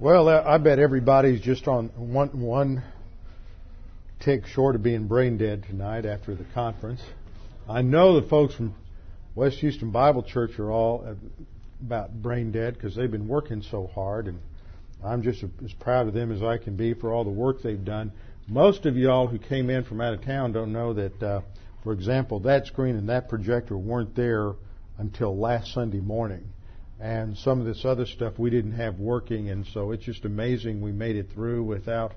Well, I bet everybody's just on one, one tick short of being brain dead tonight after the conference. I know the folks from West Houston Bible Church are all about brain dead because they've been working so hard, and I'm just as proud of them as I can be for all the work they've done. Most of y'all who came in from out of town don't know that, uh, for example, that screen and that projector weren't there until last Sunday morning. And some of this other stuff we didn't have working, and so it's just amazing we made it through without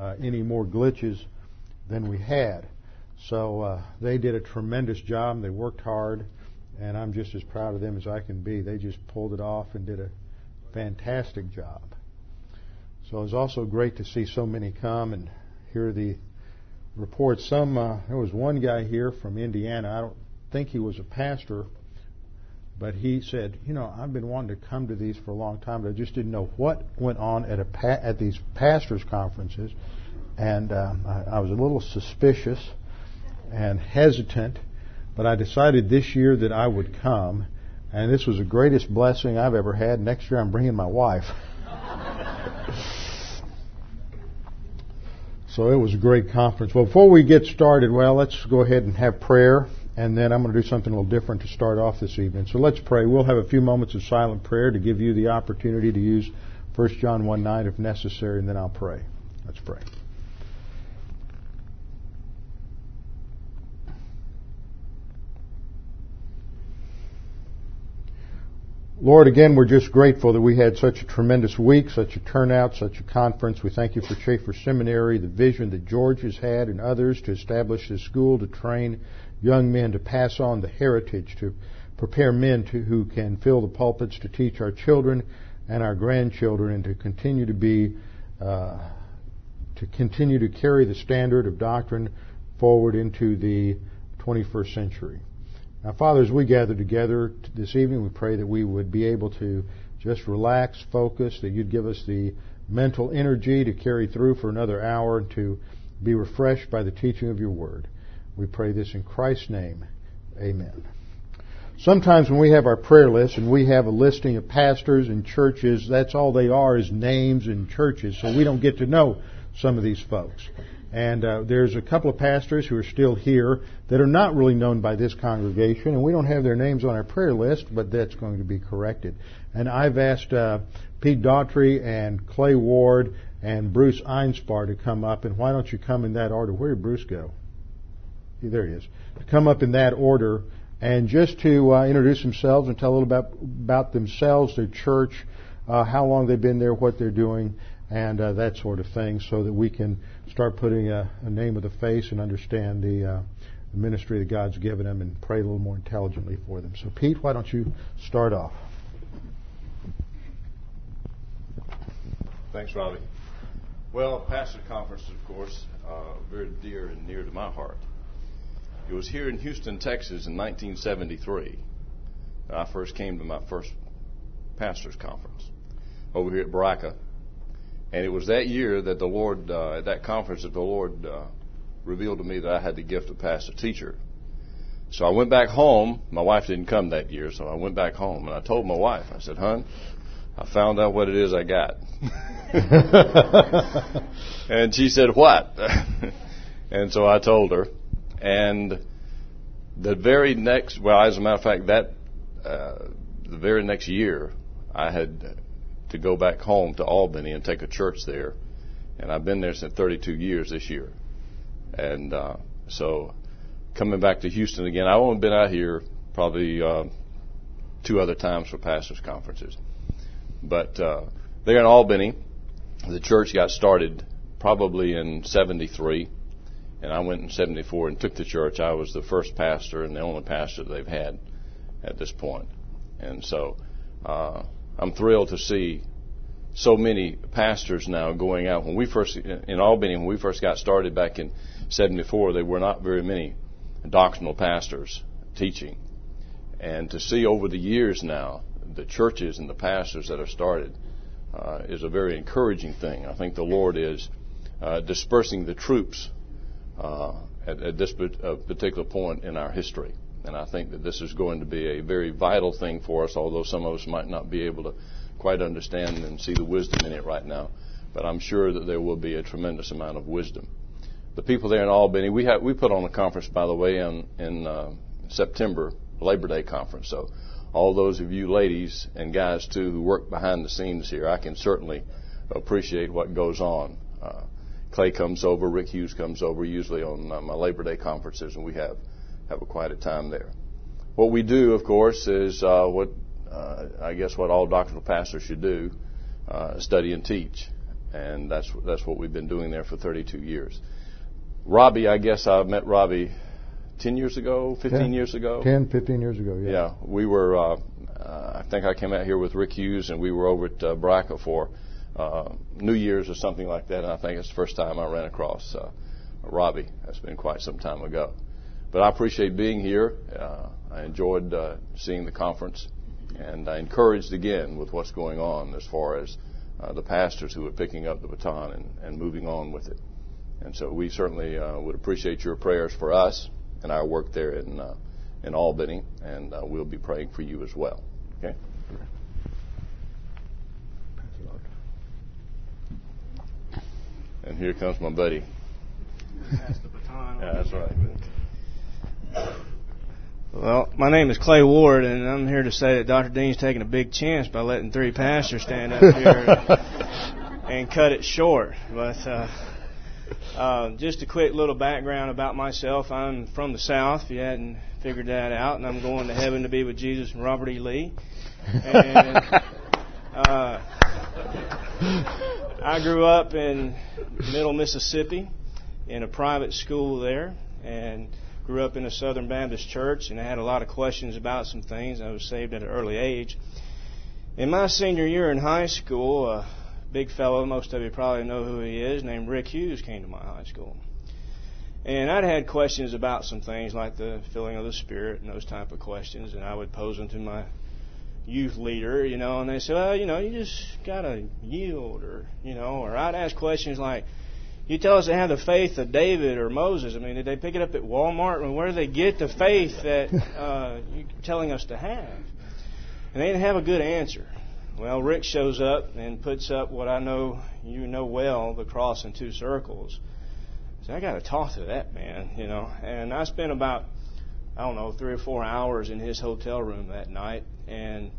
uh, any more glitches than we had. So uh, they did a tremendous job. They worked hard, and I'm just as proud of them as I can be. They just pulled it off and did a fantastic job. So it was also great to see so many come and hear the reports. Some uh, there was one guy here from Indiana. I don't think he was a pastor, but he said, you know, I've been wanting to come to these for a long time, but I just didn't know what went on at a pa- at these pastors' conferences, and um, I, I was a little suspicious and hesitant, but I decided this year that I would come, and this was the greatest blessing I've ever had. Next year, I'm bringing my wife. so it was a great conference. Well, before we get started, well, let's go ahead and have prayer and then I'm going to do something a little different to start off this evening. So let's pray. We'll have a few moments of silent prayer to give you the opportunity to use 1 John 1 9 if necessary, and then I'll pray. Let's pray. Lord, again, we're just grateful that we had such a tremendous week, such a turnout, such a conference. We thank you for Chafer Seminary, the vision that George has had and others to establish this school to train young men to pass on the heritage, to prepare men to, who can fill the pulpits to teach our children and our grandchildren, and to continue to be, uh, to continue to carry the standard of doctrine forward into the 21st century. Now, Father, as we gather together this evening, we pray that we would be able to just relax, focus, that you'd give us the mental energy to carry through for another hour, and to be refreshed by the teaching of your word. We pray this in Christ's name. Amen. Sometimes when we have our prayer list and we have a listing of pastors and churches, that's all they are is names and churches. So we don't get to know some of these folks. And uh, there's a couple of pastors who are still here that are not really known by this congregation, and we don't have their names on our prayer list, but that's going to be corrected. And I've asked uh, Pete Daughtry and Clay Ward and Bruce Einspar to come up, and why don't you come in that order? Where did Bruce go? there he is, to come up in that order and just to uh, introduce themselves and tell a little about, about themselves, their church, uh, how long they've been there, what they're doing, and uh, that sort of thing, so that we can start putting a, a name with a face and understand the, uh, the ministry that God's given them and pray a little more intelligently for them. So, Pete, why don't you start off? Thanks, Robbie. Well, pastor conferences, of course, uh, very dear and near to my heart. It was here in Houston, Texas in 1973 that I first came to my first pastor's conference over here at Berachah. And it was that year that the Lord, uh, at that conference, that the Lord uh, revealed to me that I had the gift of pastor teacher. So I went back home. My wife didn't come that year, so I went back home and I told my wife, I said, "Hun, I found out what it is I got." and she said, "What?" and so I told her, and the very next, well, as a matter of fact, that uh, the very next year, I had to go back home to Albany and take a church there, and I've been there since 32 years this year, and uh, so coming back to Houston again, I've only been out here probably uh, two other times for pastors' conferences, but uh, there in Albany, the church got started probably in '73 and I went in 74 and took the church. I was the first pastor and the only pastor they've had at this point. And so uh, I'm thrilled to see so many pastors now going out. When we first in Albany, when we first got started back in '74, there were not very many doctrinal pastors teaching, and to see over the years now the churches and the pastors that have started uh, is a very encouraging thing. I think the Lord is uh, dispersing the troops uh, at, at, this uh, particular point in our history. And I think that this is going to be a very vital thing for us, although some of us might not be able to quite understand and see the wisdom in it right now. But I'm sure that there will be a tremendous amount of wisdom. The people there in Albany, we have, we put on a conference, by the way, in, in uh, September, Labor Day conference. So all those of you ladies and guys too who work behind the scenes here, I can certainly appreciate what goes on. Uh, Clay comes over, Rick Hughes comes over, usually on uh, my Labor Day conferences, and we have have a quite a time there. What we do, of course, is uh, what uh, I guess what all doctrinal pastors should do: uh, study and teach, and that's that's what we've been doing there for 32 years. Robbie, I guess I met Robbie 10 years ago, 15 10, years ago. 10, 15 years ago, yeah. Yeah, we were. Uh, uh, I think I came out here with Rick Hughes, and we were over at uh, Berachah for uh, New Year's or something like that. And I think it's the first time I ran across uh, Robbie. That's been quite some time ago. But I appreciate being here. Uh, I enjoyed uh, seeing the conference, and I encouraged again with what's going on as far as uh, the pastors who are picking up the baton and, and moving on with it. And so we certainly uh, would appreciate your prayers for us and our work there in uh, in Albany, and uh, we'll be praying for you as well. Okay. And here comes my buddy. Pass the baton. Yeah, that's right. Well, my name is Clay Ward, and I'm here to say that Dr. Dean's taking a big chance by letting three pastors stand up here and cut it short. But uh, uh, just a quick little background about myself. I'm from the South, if you hadn't figured that out, and I'm going to heaven to be with Jesus and Robert E. Lee. And uh, I grew up in Middle Mississippi in a private school there, and grew up in a Southern Baptist church, and I had a lot of questions about some things. I was saved at an early age. In my senior year in high school, a big fellow, most of you probably know who he is, named Rick Hughes, came to my high school. And I'd had questions about some things like the filling of the Spirit and those type of questions, and I would pose them to my youth leader, you know, and they said, well, you know, you just gotta yield, or you know, or I'd ask questions like, you tell us they have the faith of David or Moses. I mean, did they pick it up at Walmart? I mean, where do they get the faith that uh, you're telling us to have? And they didn't have a good answer. Well, Rick shows up and puts up what I know you know well, the cross in two circles. So I got to talk to that man, you know. And I spent about I don't know three or four hours in his hotel room that night, and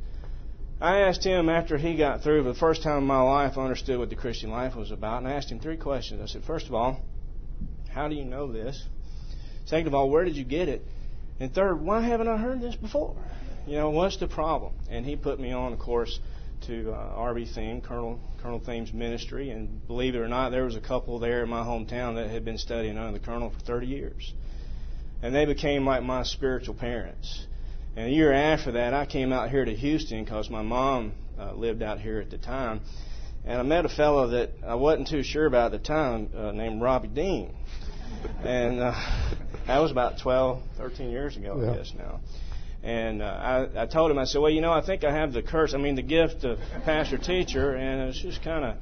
I asked him after he got through, for the first time in my life, I understood what the Christian life was about, and I asked him three questions. I said, first of all, how do you know this? Second of all, where did you get it? And third, why haven't I heard this before? You know, what's the problem? And he put me on, of course, to uh, RB Thieme, Colonel Colonel Thieme's ministry, and believe it or not, there was a couple there in my hometown that had been studying under the Colonel for 30 years, and they became like my spiritual parents. And a year after that, I came out here to Houston because my mom uh, lived out here at the time. And I met a fellow that I wasn't too sure about at the time uh, named Robbie Dean. And uh, that was about 12, 13 years ago, yeah. I guess now. And uh, I, I told him, I said, well, you know, I think I have the curse, I mean, the gift of pastor teacher, and I was just kind of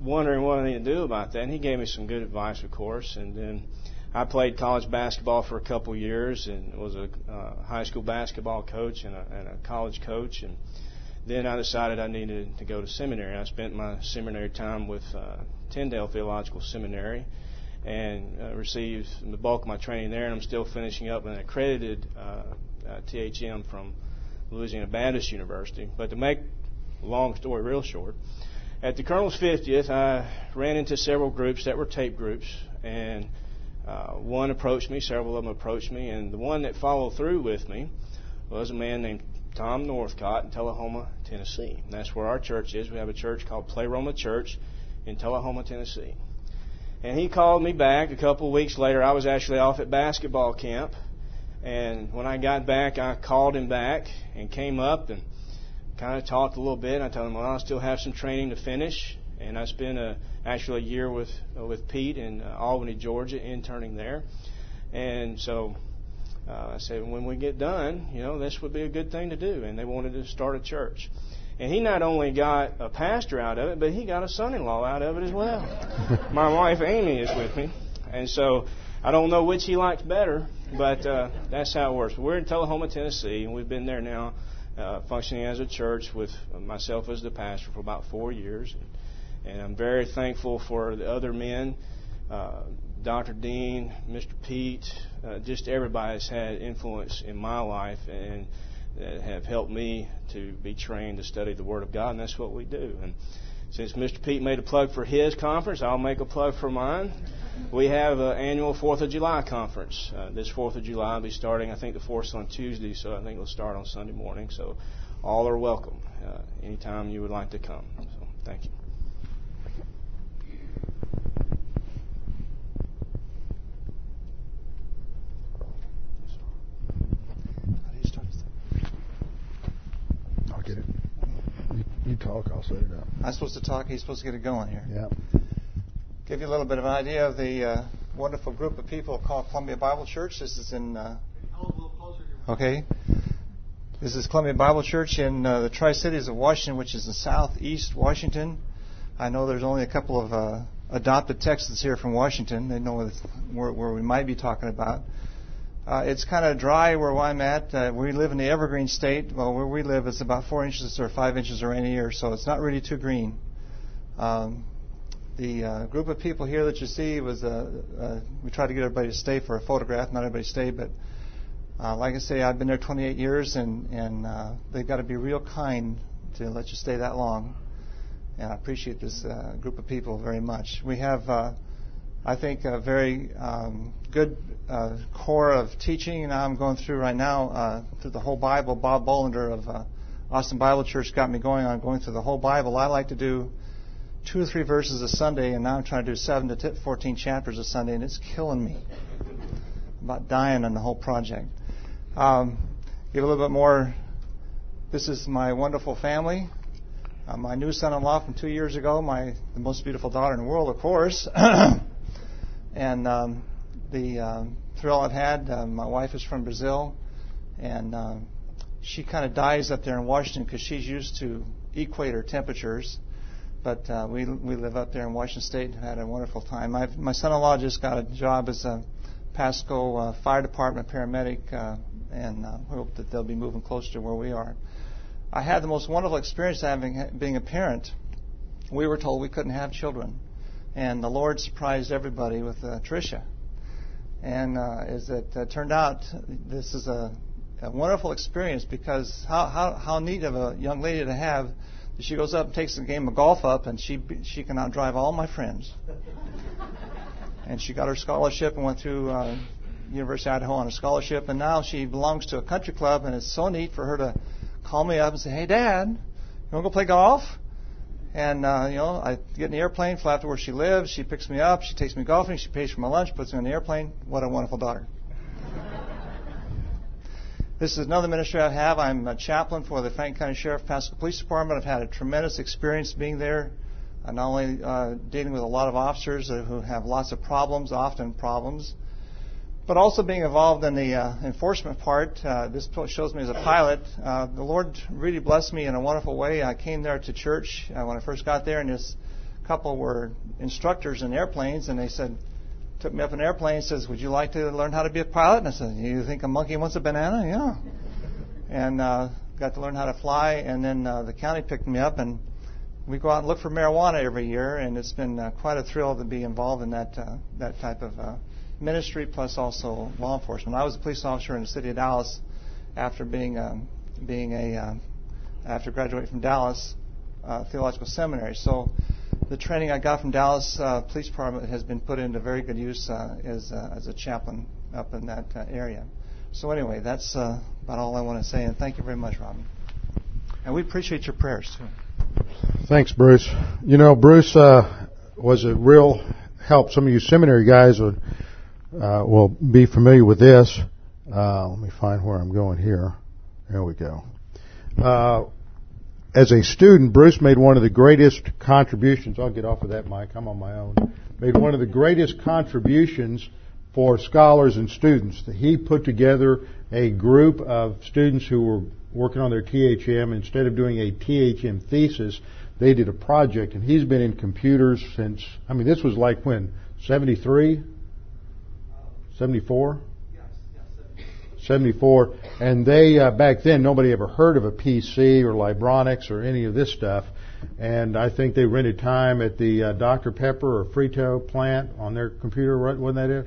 wondering what I need to do about that. And he gave me some good advice, of course. And then I played college basketball for a couple years and was a uh, high school basketball coach and a, and a college coach. And then I decided I needed to go to seminary. I spent my seminary time with uh, Tyndale Theological Seminary and uh, received the bulk of my training there. And I'm still finishing up an accredited uh, uh, THM from Louisiana Baptist University. But to make long story real short, at the Colonel's 50th, I ran into several groups that were tape groups and uh, one approached me, several of them approached me, and the one that followed through with me was a man named Tom Northcott in Tullahoma, Tennessee. And that's where our church is. We have a church called Pleroma Church in Tullahoma, Tennessee. And he called me back a couple of weeks later. I was actually off at basketball camp. And when I got back, I called him back and came up and kind of talked a little bit. I told him, well, I still have some training to finish, and I spent a, actually a year with uh, with Pete in uh, Albany, Georgia, interning there. And so uh, I said, when we get done, you know, this would be a good thing to do. And they wanted to start a church. And he not only got a pastor out of it, but he got a son-in-law out of it as well. My wife Amy is with me, and so I don't know which he likes better, but uh, that's how it works. We're in Tullahoma, Tennessee, and we've been there now, uh, functioning as a church with myself as the pastor for about four years. And, and I'm very thankful for the other men, uh, Dr. Dean, Mr. Pete, uh, just everybody has had influence in my life and that have helped me to be trained to study the Word of God, and that's what we do. And since Mr. Pete made a plug for his conference, I'll make a plug for mine. We have an annual Fourth of July conference. Uh, this Fourth of July will be starting, I think, the fourth on Tuesday, so I think it'll start on Sunday morning. So all are welcome uh, anytime you would like to come. So thank you. You talk, I'll set it up. I'm supposed to talk. He's supposed to get it going here. Yeah. Give you a little bit of an idea of the uh, wonderful group of people called Columbia Bible Church. This is in. Uh, okay. This is Columbia Bible Church in uh, the Tri Cities of Washington, which is in southeast Washington. I know there's only a couple of uh, adopted Texans here from Washington. They know where, where we might be talking about. Uh, it's kind of dry where I'm at. Uh, we live in the evergreen state. Well, where we live, it's about four inches or five inches of rain a year, so it's not really too green. Um, the uh, group of people here that you see was uh, uh, we tried to get everybody to stay for a photograph. Not everybody stayed, but uh, like I say, I've been there 28 years, and and uh, they've got to be real kind to let you stay that long. And I appreciate this group of people very much. We have. I think, a very um, good uh, core of teaching. And I'm going through right now uh, through the whole Bible. Bob Bollender of uh, Austin Bible Church got me going on going through the whole Bible. I like to do two or three verses a Sunday, and now I'm trying to do seven to t- 14 chapters a Sunday, and it's killing me. I'm about dying on the whole project. Um, give a little bit more. This is my wonderful family. Uh, my new son-in-law from two years ago, my the most beautiful daughter in the world, of course. And um, the um, thrill I've had, uh, my wife is from Brazil, and um, she kind of dies up there in Washington because she's used to equator temperatures. But uh, we we live up there in Washington State and had a wonderful time. I've, my son-in-law just got a job as a Pasco uh, Fire Department paramedic, uh, and uh, hope that they'll be moving closer to where we are. I had the most wonderful experience having being a parent. We were told we couldn't have children and the Lord surprised everybody with uh, Tricia. And uh, as it uh, turned out, this is a, a wonderful experience because how, how how neat of a young lady to have. that She goes up and takes a game of golf up, and she she can outdrive all my friends. and she got her scholarship and went through uh, University of Idaho on a scholarship, and now she belongs to a country club, and it's so neat for her to call me up and say, "Hey, Dad, you want to go play golf?" And, uh, you know, I get in the airplane, fly out to where she lives. She picks me up. She takes me golfing. She pays for my lunch, puts me on the airplane. What a wonderful daughter. this is another ministry I have. I'm a chaplain for the Franklin County Sheriff Pasco Police Department. I've had a tremendous experience being there, uh, not only uh, dealing with a lot of officers who have lots of problems, often problems, but also being involved in the uh, enforcement part. Uh, this shows me as a pilot. Uh, the Lord really blessed me in a wonderful way. I came there to church uh, when I first got there, and this couple were instructors in airplanes, and they said, took me up in an airplane and says, "Would you like to learn how to be a pilot?" And I said, "You think a monkey wants a banana?" Yeah. And uh, got to learn how to fly, and then uh, the county picked me up, and we go out and look for marijuana every year, and it's been uh, quite a thrill to be involved in that uh, that type of uh, ministry plus also law enforcement. I was a police officer in the city of Dallas after being um, being a uh, after graduating from Dallas uh, Theological Seminary. So the training I got from Dallas uh, Police Department has been put into very good use uh, as uh, as a chaplain up in that uh, area. So anyway, that's about all I want to say, and thank you very much, Robin. And we appreciate your prayers too. Thanks, Bruce. You know, Bruce was a real help. Some of you seminary guys would uh, will be familiar with this. Uh, let me find where I'm going here. There we go. Uh, as a student, Bruce made one of the greatest contributions. I'll get off of that mic. I'm on my own. Made one of the greatest contributions for scholars and students. He put together a group of students who were working on their THM. Instead of doing a THM thesis, they did a project, and he's been in computers since. I mean, this was like when 73, 74. Yes, 74, and they uh, back then nobody ever heard of a PC or Libronix or any of this stuff, and I think they rented time at the uh, Dr Pepper or Frito plant on their computer. Wasn't that it?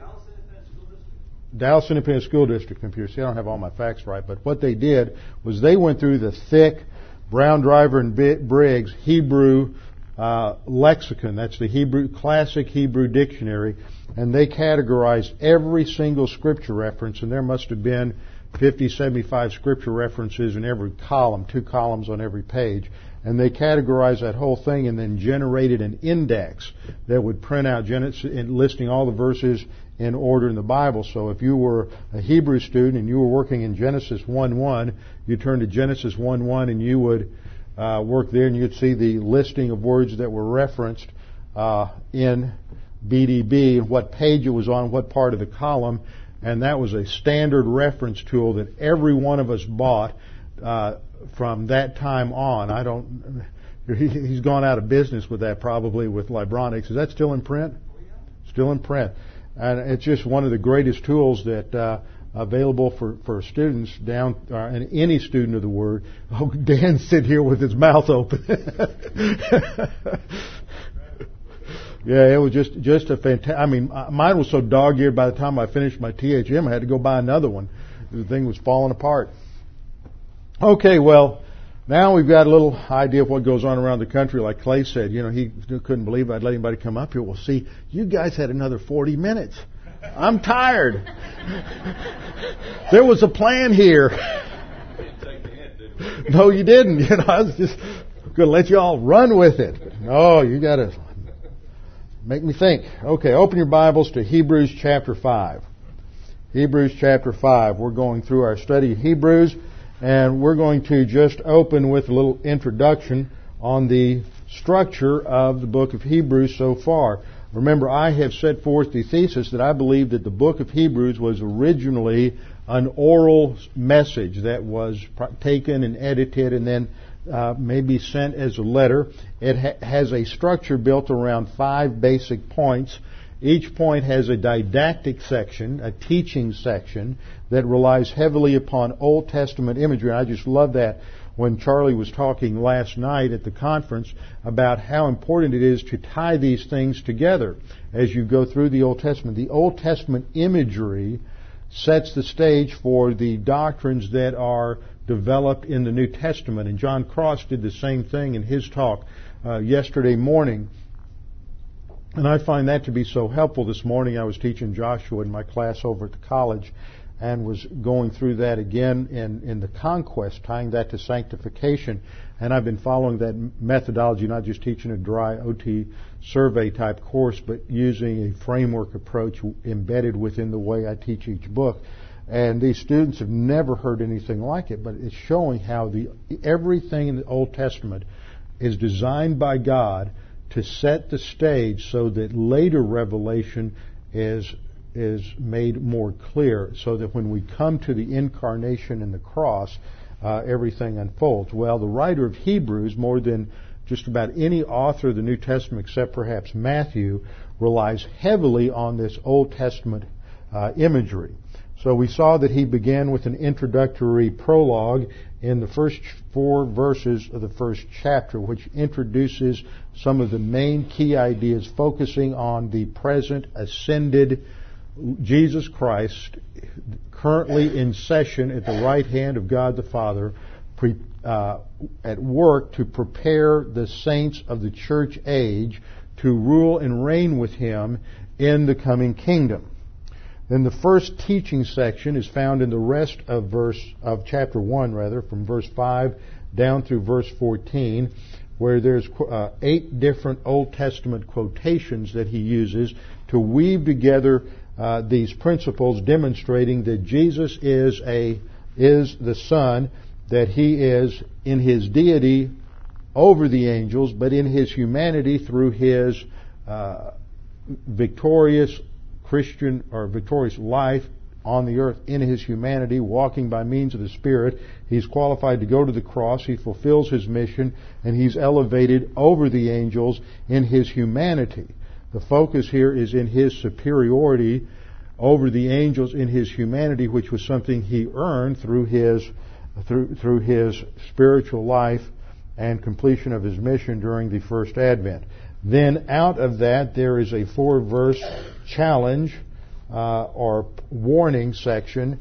Dallas Independent School District computer. See, I don't have all my facts right, but what they did was they went through the thick Brown Driver and Briggs Hebrew uh, lexicon. That's the Hebrew classic Hebrew dictionary, and they categorized every single scripture reference, and there must have been 50, 75 scripture references in every column, two columns on every page. And they categorized that whole thing and then generated an index that would print out Genesis, listing all the verses in order in the Bible. So if you were a Hebrew student and you were working in Genesis 1-1, you turn to Genesis 1-1 and you would uh, work there and you'd see the listing of words that were referenced uh, in BDB and what page it was on, what part of the column, and that was a standard reference tool that every one of us bought uh, from that time on. I don't. He's gone out of business with that probably with Libronix. Is that still in print? Still in print, and it's just one of the greatest tools that uh, available for, for students down uh, and any student of the word. Oh, Dan sit here with his mouth open. Yeah, it was just just a fantastic. I mean, uh, mine was so dog-eared by the time I finished my THM, I had to go buy another one. The thing was falling apart. Okay, well, now we've got a little idea of what goes on around the country. Like Clay said, you know, he couldn't believe I'd let anybody come up here. Well, see, you guys had another 40 minutes. I'm tired. there was a plan here. no, you didn't. You know, I was just going to let you all run with it. No, you got to Make me think. Okay, open your Bibles to Hebrews chapter 5. Hebrews chapter 5. We're going through our study of Hebrews, and we're going to just open with a little introduction on the structure of the book of Hebrews so far. Remember, I have set forth the thesis that I believe that the book of Hebrews was originally an oral message that was taken and edited and then uh, may be sent as a letter. It ha- has a structure built around five basic points. Each point has a didactic section, a teaching section that relies heavily upon Old Testament imagery. And I just love that when Charlie was talking last night at the conference about how important it is to tie these things together as you go through the Old Testament. The Old Testament imagery sets the stage for the doctrines that are developed in the New Testament. And John Cross did the same thing in his talk uh, yesterday morning. And I find that to be so helpful this morning. I was teaching Joshua in my class over at the college and was going through that again in, in the conquest, tying that to sanctification. And I've been following that methodology, not just teaching a dry OT survey type course, but using a framework approach embedded within the way I teach each book. And these students have never heard anything like it, but it's showing how the everything in the Old Testament is designed by God to set the stage so that later revelation is is made more clear, so that when we come to the incarnation and the cross, uh, everything unfolds. Well, the writer of Hebrews, more than just about any author of the New Testament, except perhaps Matthew, relies heavily on this Old Testament uh, imagery. So we saw that he began with an introductory prologue in the first four verses of the first chapter, which introduces some of the main key ideas focusing on the present ascended Jesus Christ, currently in session at the right hand of God the Father, pre, uh, at work to prepare the saints of the church age to rule and reign with him in the coming kingdom. Then the first teaching section is found in the rest of verse of chapter 1 rather from verse 5 down through verse 14 where there's uh, eight different Old Testament quotations that he uses to weave together uh, these principles demonstrating that Jesus is a is the son that he is in his deity over the angels, but in his humanity through his uh, victorious Christian or victorious life on the earth in his humanity, walking by means of the Spirit. He's qualified to go to the cross. He fulfills his mission, and he's elevated over the angels in his humanity. The focus here is in his superiority over the angels in his humanity, which was something he earned through his through, through his spiritual life and completion of his mission during the first advent. Then out of that there is a four verse challenge uh, or warning section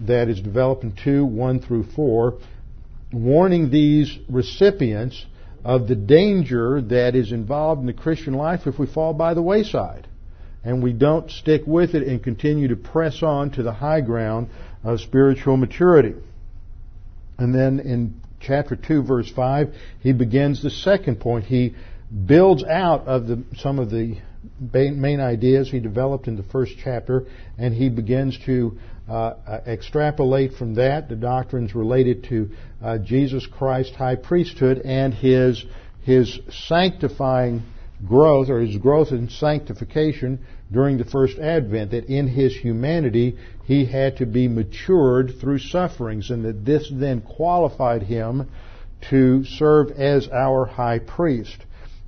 that is developed in 2, 1 through 4, warning these recipients of the danger that is involved in the Christian life if we fall by the wayside and we don't stick with it and continue to press on to the high ground of spiritual maturity. And then in chapter 2 verse 5, he begins the second point. He builds out of the, some of the main ideas he developed in the first chapter, and he begins to uh, uh, extrapolate from that the doctrines related to uh, Jesus Christ high priesthood and his his sanctifying growth or his growth in sanctification during the first advent that in his humanity he had to be matured through sufferings and that this then qualified him to serve as our high priest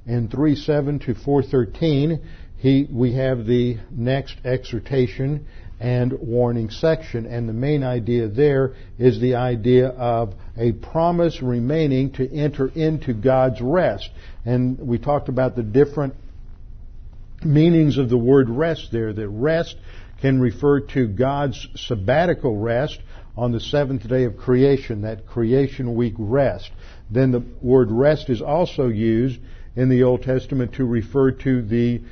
in 3:7 to 4:13 he, we have the next exhortation and warning section. And the main idea there is the idea of a promise remaining to enter into God's rest. And we talked about the different meanings of the word rest there. That rest can refer to God's sabbatical rest on the seventh day of creation, that creation week rest. Then the word rest is also used in the Old Testament to refer to the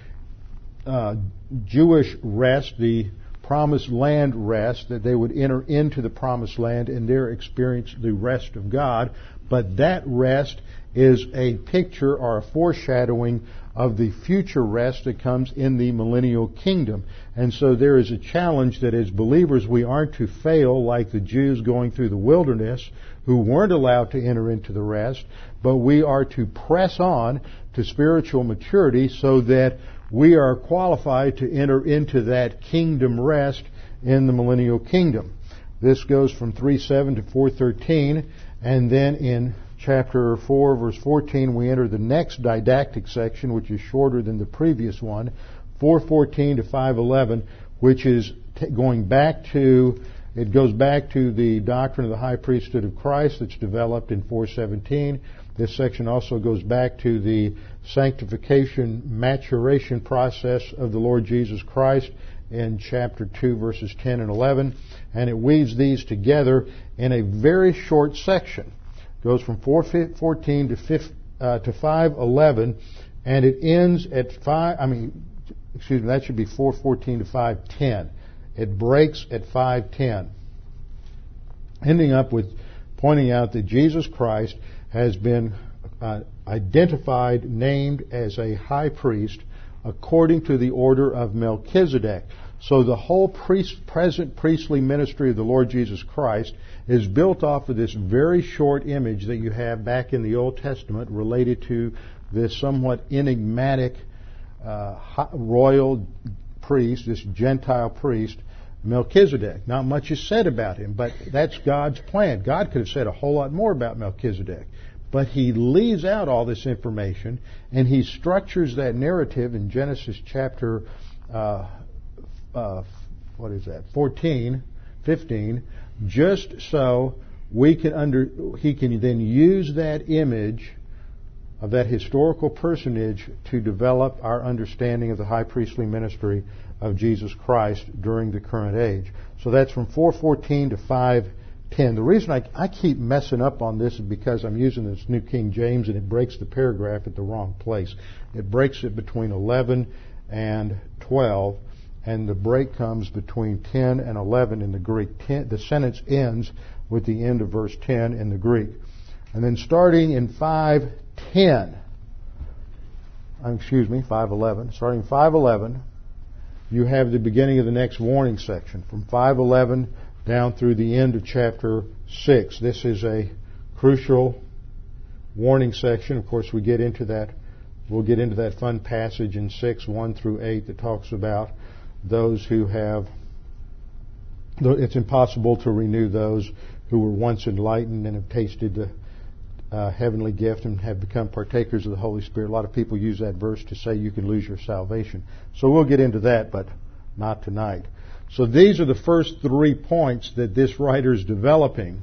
uh, Jewish rest, the promised land rest, that they would enter into the promised land and there experience the rest of God. But that rest is a picture or a foreshadowing of the future rest that comes in the millennial kingdom. And so there is a challenge that as believers we aren't to fail like the Jews going through the wilderness who weren't allowed to enter into the rest, but we are to press on to spiritual maturity so that we are qualified to enter into that kingdom rest in the millennial kingdom. This goes from 3.7 to 4.13, and then in chapter 4, verse 14, we enter the next didactic section, which is shorter than the previous one, 4.14 to 5.11, which is t- going back to, it goes back to the doctrine of the high priesthood of Christ that's developed in 417. This section also goes back to the sanctification maturation process of the Lord Jesus Christ in chapter 2 verses 10 and 11 and it weaves these together in a very short section goes from 414 to 5 uh, to 511 and it ends at 5 I mean excuse me that should be 414 to 510 it breaks at 510 ending up with pointing out that Jesus Christ has been uh, identified, named as a high priest according to the order of Melchizedek. So the whole priest, present priestly ministry of the Lord Jesus Christ is built off of this very short image that you have back in the Old Testament related to this somewhat enigmatic uh, royal priest, this Gentile priest, Melchizedek. Not much is said about him, but that's God's plan. God could have said a whole lot more about Melchizedek. But he leaves out all this information and he structures that narrative in Genesis chapter, uh, uh, what is that, 14, 15, just so we can under, he can then use that image of that historical personage to develop our understanding of the high priestly ministry of Jesus Christ during the current age. So that's from 414 to 510. The reason I, I keep messing up on this is because I'm using this New King James and it breaks the paragraph at the wrong place. It breaks it between 11 and 12, and the break comes between 10 and 11 in the Greek. 10, the sentence ends with the end of verse 10 in the Greek. And then starting in 510, uh, excuse me, 511, starting 511, you have the beginning of the next warning section. From 511 down through the end of chapter 6. This is a crucial warning section. Of course, we get into that. We'll get into that fun passage in 6, 1 through 8 that talks about those who have, it's impossible to renew those who were once enlightened and have tasted the uh, heavenly gift and have become partakers of the Holy Spirit. A lot of people use that verse to say you can lose your salvation. So we'll get into that, but not tonight. So these are the first three points that this writer is developing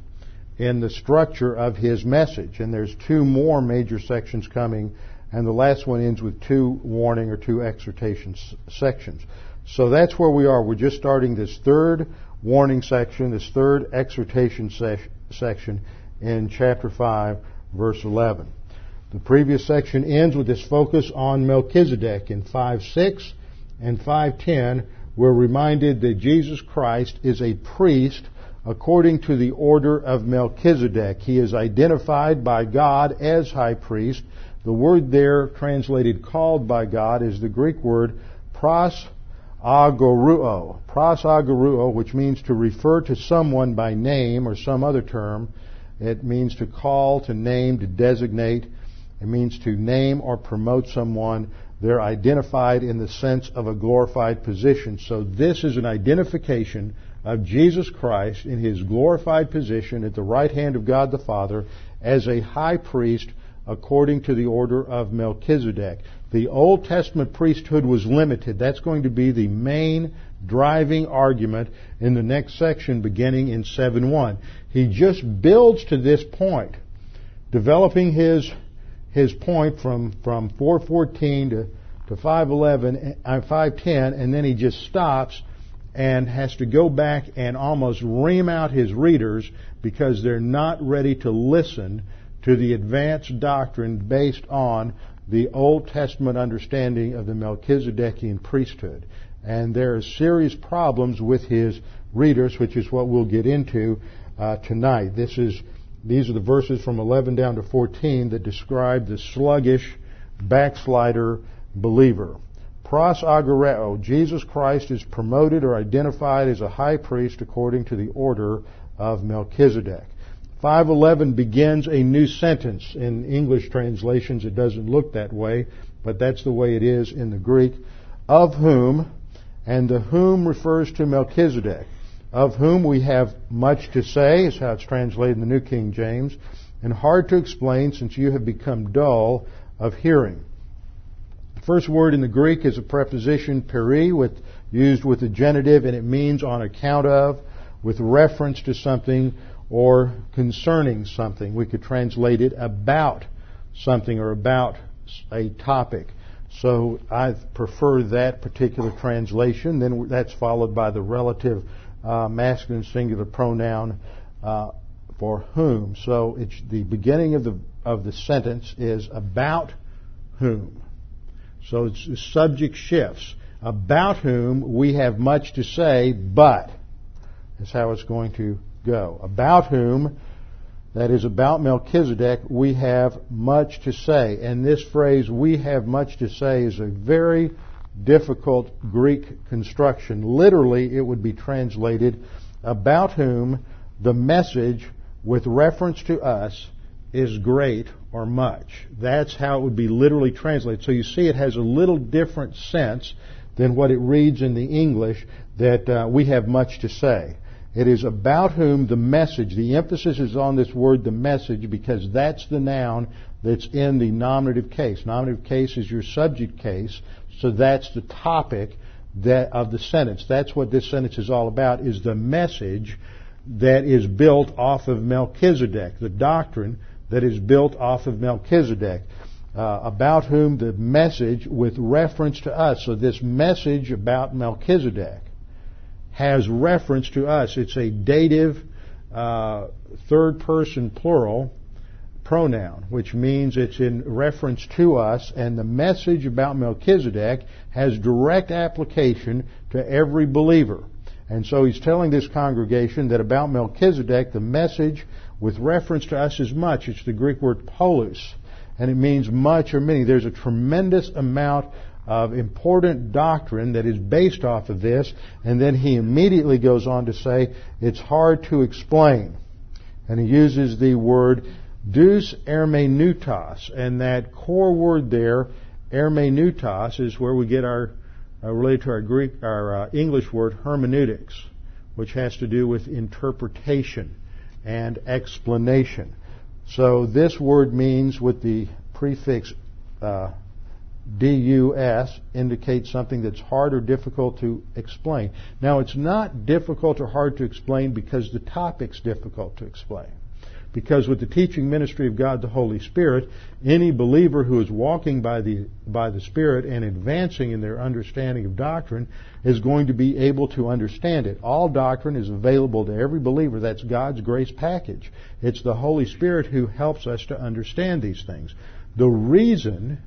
in the structure of his message. And there's two more major sections coming, and the last one ends with two warning or two exhortation sections. So that's where we are. We're just starting this third warning section, this third exhortation se- section in chapter 5, verse 11. The previous section ends with this focus on Melchizedek in 5.6 and 5.10. We're reminded that Jesus Christ is a priest according to the order of Melchizedek. He is identified by God as high priest. The word there translated called by God is the Greek word pros agoruo. Pros agoruo, which means to refer to someone by name or some other term. It means to call, to name, to designate. It means to name or promote someone. They're identified in the sense of a glorified position. So this is an identification of Jesus Christ in his glorified position at the right hand of God the Father as a high priest according to the order of Melchizedek. The Old Testament priesthood was limited. That's going to be the main driving argument in the next section beginning in 7.1. He just builds to this point, developing his, his point from, from 414 to, to 511, uh, 510, and then he just stops and has to go back and almost ream out his readers because they're not ready to listen to the advanced doctrine based on the Old Testament understanding of the Melchizedekian priesthood. And there are serious problems with his readers, which is what we'll get into uh, tonight. This is these are the verses from 11 down to 14 that describe the sluggish backslider believer. Pros agoreo, Jesus Christ is promoted or identified as a high priest according to the order of Melchizedek. 511 begins a new sentence. In English translations, it doesn't look that way, but that's the way it is in the Greek. Of whom, and the whom refers to Melchizedek, of whom we have much to say, is how it's translated in the New King James, and hard to explain since you have become dull of hearing. The first word in the Greek is a preposition peri, with, used with the genitive, and it means on account of, with reference to something, or concerning something. We could translate it about something or about a topic. So I prefer that particular translation. Then that's followed by the relative uh, masculine singular pronoun uh, for whom. So it's the beginning of the of the sentence is about whom. So it's the subject shifts. About whom we have much to say, but is how it's going to go. About whom, that is about Melchizedek, we have much to say. And this phrase, we have much to say, is a very difficult Greek construction. Literally, it would be translated, about whom the message with reference to us is great or much. That's how it would be literally translated. So you see it has a little different sense than what it reads in the English that uh, we have much to say. It is about whom the message, the emphasis is on this word, the message, because that's the noun that's in the nominative case. Nominative case is your subject case, so that's the topic that, of the sentence. That's what this sentence is all about, is the message that is built off of Melchizedek, the doctrine that is built off of Melchizedek. Uh, about whom the message with reference to us. So this message about Melchizedek has reference to us. It's a dative uh, third person plural pronoun, which means it's in reference to us, and the message about Melchizedek has direct application to every believer. And so he's telling this congregation that about Melchizedek, the message with reference to us is much. It's the Greek word polus, and it means much or many. There's a tremendous amount of important doctrine that is based off of this, and then he immediately goes on to say it's hard to explain. And he uses the word Deus hermeneutos, and that core word there, hermeneutos, is where we get our uh, related to our Greek, our uh, English word hermeneutics, which has to do with interpretation and explanation. So this word means with the prefix uh, dus indicates something that's hard or difficult to explain. Now it's not difficult or hard to explain because the topic's difficult to explain. Because with the teaching ministry of God the Holy Spirit, any believer who is walking by the, by the Spirit and advancing in their understanding of doctrine is going to be able to understand it. All doctrine is available to every believer. That's God's grace package. It's the Holy Spirit who helps us to understand these things. The reason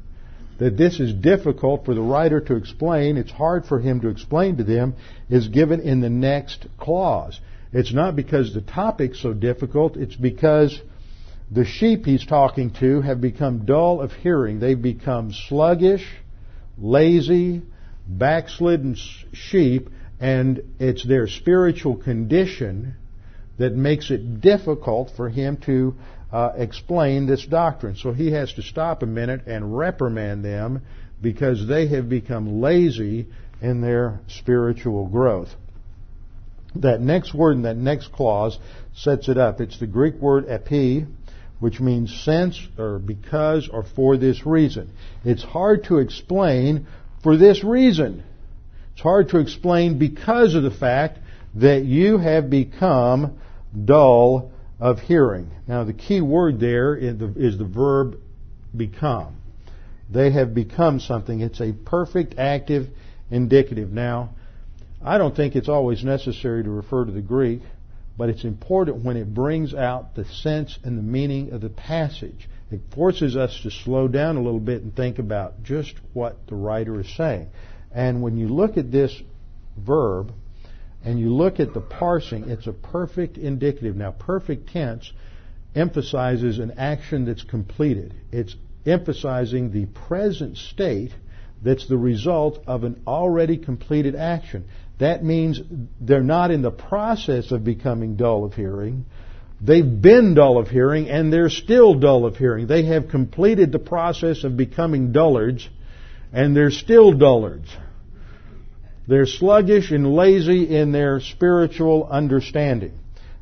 that this is difficult for the writer to explain, it's hard for him to explain to them, is given in the next clause. It's not because the topic's so difficult, it's because the sheep he's talking to have become dull of hearing. They've become sluggish, lazy, backslidden sheep, and it's their spiritual condition that makes it difficult for him to uh, explain this doctrine. So he has to stop a minute and reprimand them because they have become lazy in their spiritual growth. That next word in that next clause sets it up. It's the Greek word epei, which means since or because or for this reason. It's hard to explain for this reason. It's hard to explain because of the fact that you have become dull of hearing. Now, the key word there is the, is the verb become. They have become something. It's a perfect active indicative. Now, I don't think it's always necessary to refer to the Greek, but it's important when it brings out the sense and the meaning of the passage. It forces us to slow down a little bit and think about just what the writer is saying. And when you look at this verb, and you look at the parsing, it's a perfect indicative. Now, perfect tense emphasizes an action that's completed. It's emphasizing the present state that's the result of an already completed action. That means they're not in the process of becoming dull of hearing. They've been dull of hearing and they're still dull of hearing. They have completed the process of becoming dullards and they're still dullards. They're sluggish and lazy in their spiritual understanding.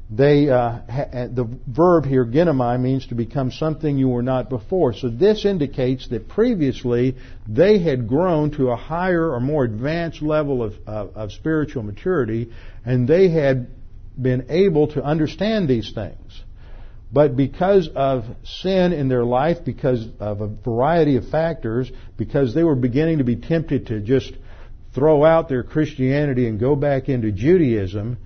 They, uh, ha- the verb here, ginomai, means to become something you were not before. So this indicates that previously they had grown to a higher or more advanced level of, of, of spiritual maturity, and they had been able to understand these things. But because of sin in their life, because of a variety of factors, because they were beginning to be tempted to just throw out their Christianity and go back into Judaism,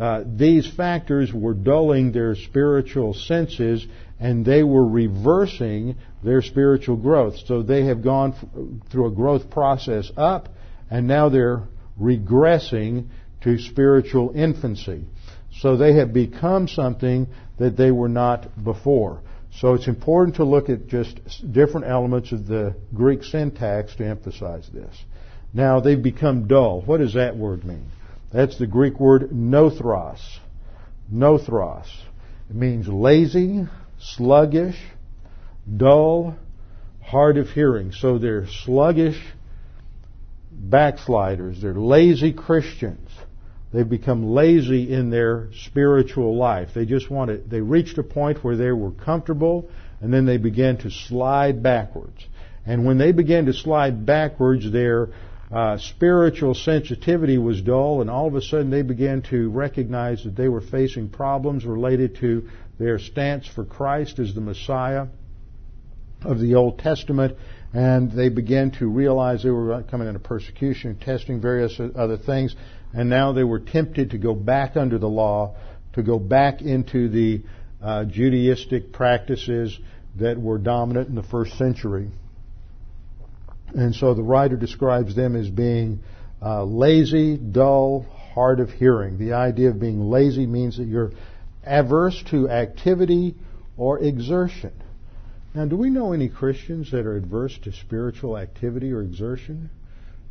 uh, these factors were dulling their spiritual senses and they were reversing their spiritual growth. So they have gone f- through a growth process up and now they're regressing to spiritual infancy. So they have become something that they were not before. So it's important to look at just different elements of the Greek syntax to emphasize this. Now they've become dull. What does that word mean? That's the Greek word nothros. Nothros. It means lazy, sluggish, dull, hard of hearing. So they're sluggish backsliders. They're lazy Christians. They've become lazy in their spiritual life. They just want to, they reached a point where they were comfortable and then they began to slide backwards. And when they began to slide backwards, their uh, spiritual sensitivity was dull, and all of a sudden they began to recognize that they were facing problems related to their stance for Christ as the Messiah of the Old Testament, and they began to realize they were coming into persecution, testing various other things, and now they were tempted to go back under the law, to go back into the uh, Judaistic practices that were dominant in the first century. And so the writer describes them as being uh, lazy, dull, hard of hearing. The idea of being lazy means that you're averse to activity or exertion. Now, do we know any Christians that are adverse to spiritual activity or exertion?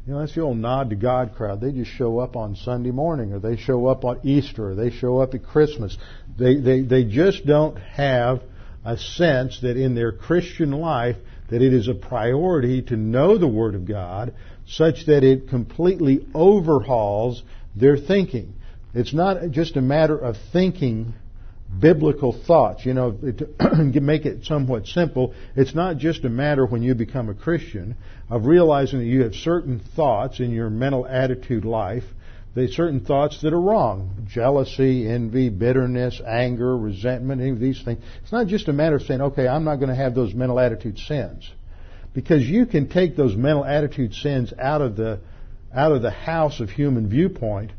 You know, that's the old nod to God crowd. They just show up on Sunday morning, or they show up on Easter, or they show up at Christmas. They, they, they just don't have a sense that in their Christian life that it is a priority to know the Word of God such that it completely overhauls their thinking. It's not just a matter of thinking biblical thoughts. You know, to make it somewhat simple, it's not just a matter when you become a Christian of realizing that you have certain thoughts in your mental attitude life, there's certain thoughts that are wrong. Jealousy, envy, bitterness, anger, resentment, any of these things. It's not just a matter of saying, okay, I'm not going to have those mental attitude sins. Because you can take those mental attitude sins out of the, out of the house of human viewpoint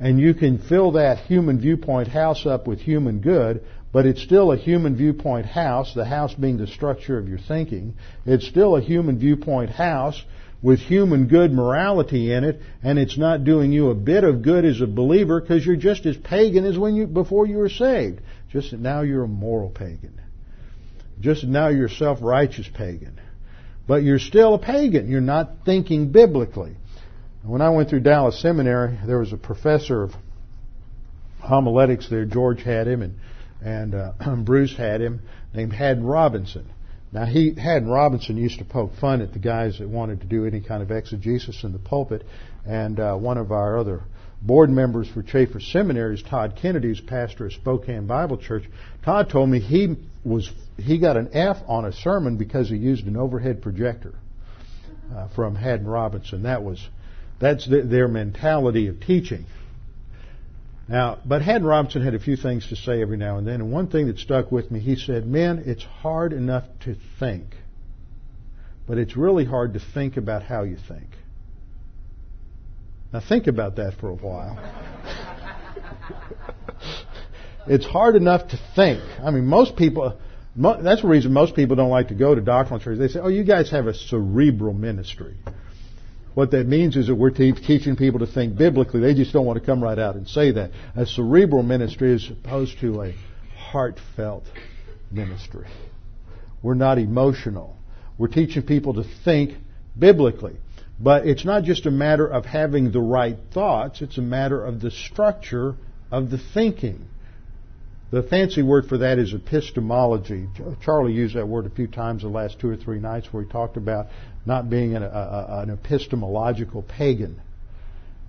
and you can fill that human viewpoint house up with human good, but it's still a human viewpoint house, the house being the structure of your thinking. It's still a human viewpoint house with human good morality in it, and it's not doing you a bit of good as a believer because you're just as pagan as when you before you were saved. Just now you're a moral pagan. Just now you're a self-righteous pagan. But you're still a pagan. You're not thinking biblically. When I went through Dallas Seminary, there was a professor of homiletics there. George had him, and and uh, Bruce had him, named Haddon Robinson. Now he Haddon Robinson used to poke fun at the guys that wanted to do any kind of exegesis in the pulpit, and uh, one of our other board members for Chafer Seminary is Todd Kennedy, who's pastor of Spokane Bible Church. Todd told me he was he got an F on a sermon because he used an overhead projector uh, from Haddon Robinson. That was that's the, their mentality of teaching. Now, but Haddon Robinson had a few things to say every now and then, and one thing that stuck with me, he said, Men, it's hard enough to think, but it's really hard to think about how you think. Now think about that for a while. it's hard enough to think. I mean, most people, that's the reason most people don't like to go to doctrinal churches. They say, oh, you guys have a cerebral ministry. What that means is that we're te- teaching people to think biblically. They just don't want to come right out and say that. A cerebral ministry is opposed to a heartfelt ministry. We're not emotional. We're teaching people to think biblically. But it's not just a matter of having the right thoughts, it's a matter of the structure of the thinking. The fancy word for that is epistemology. Charlie used that word a few times the last two or three nights where he talked about not being an, a, an epistemological pagan.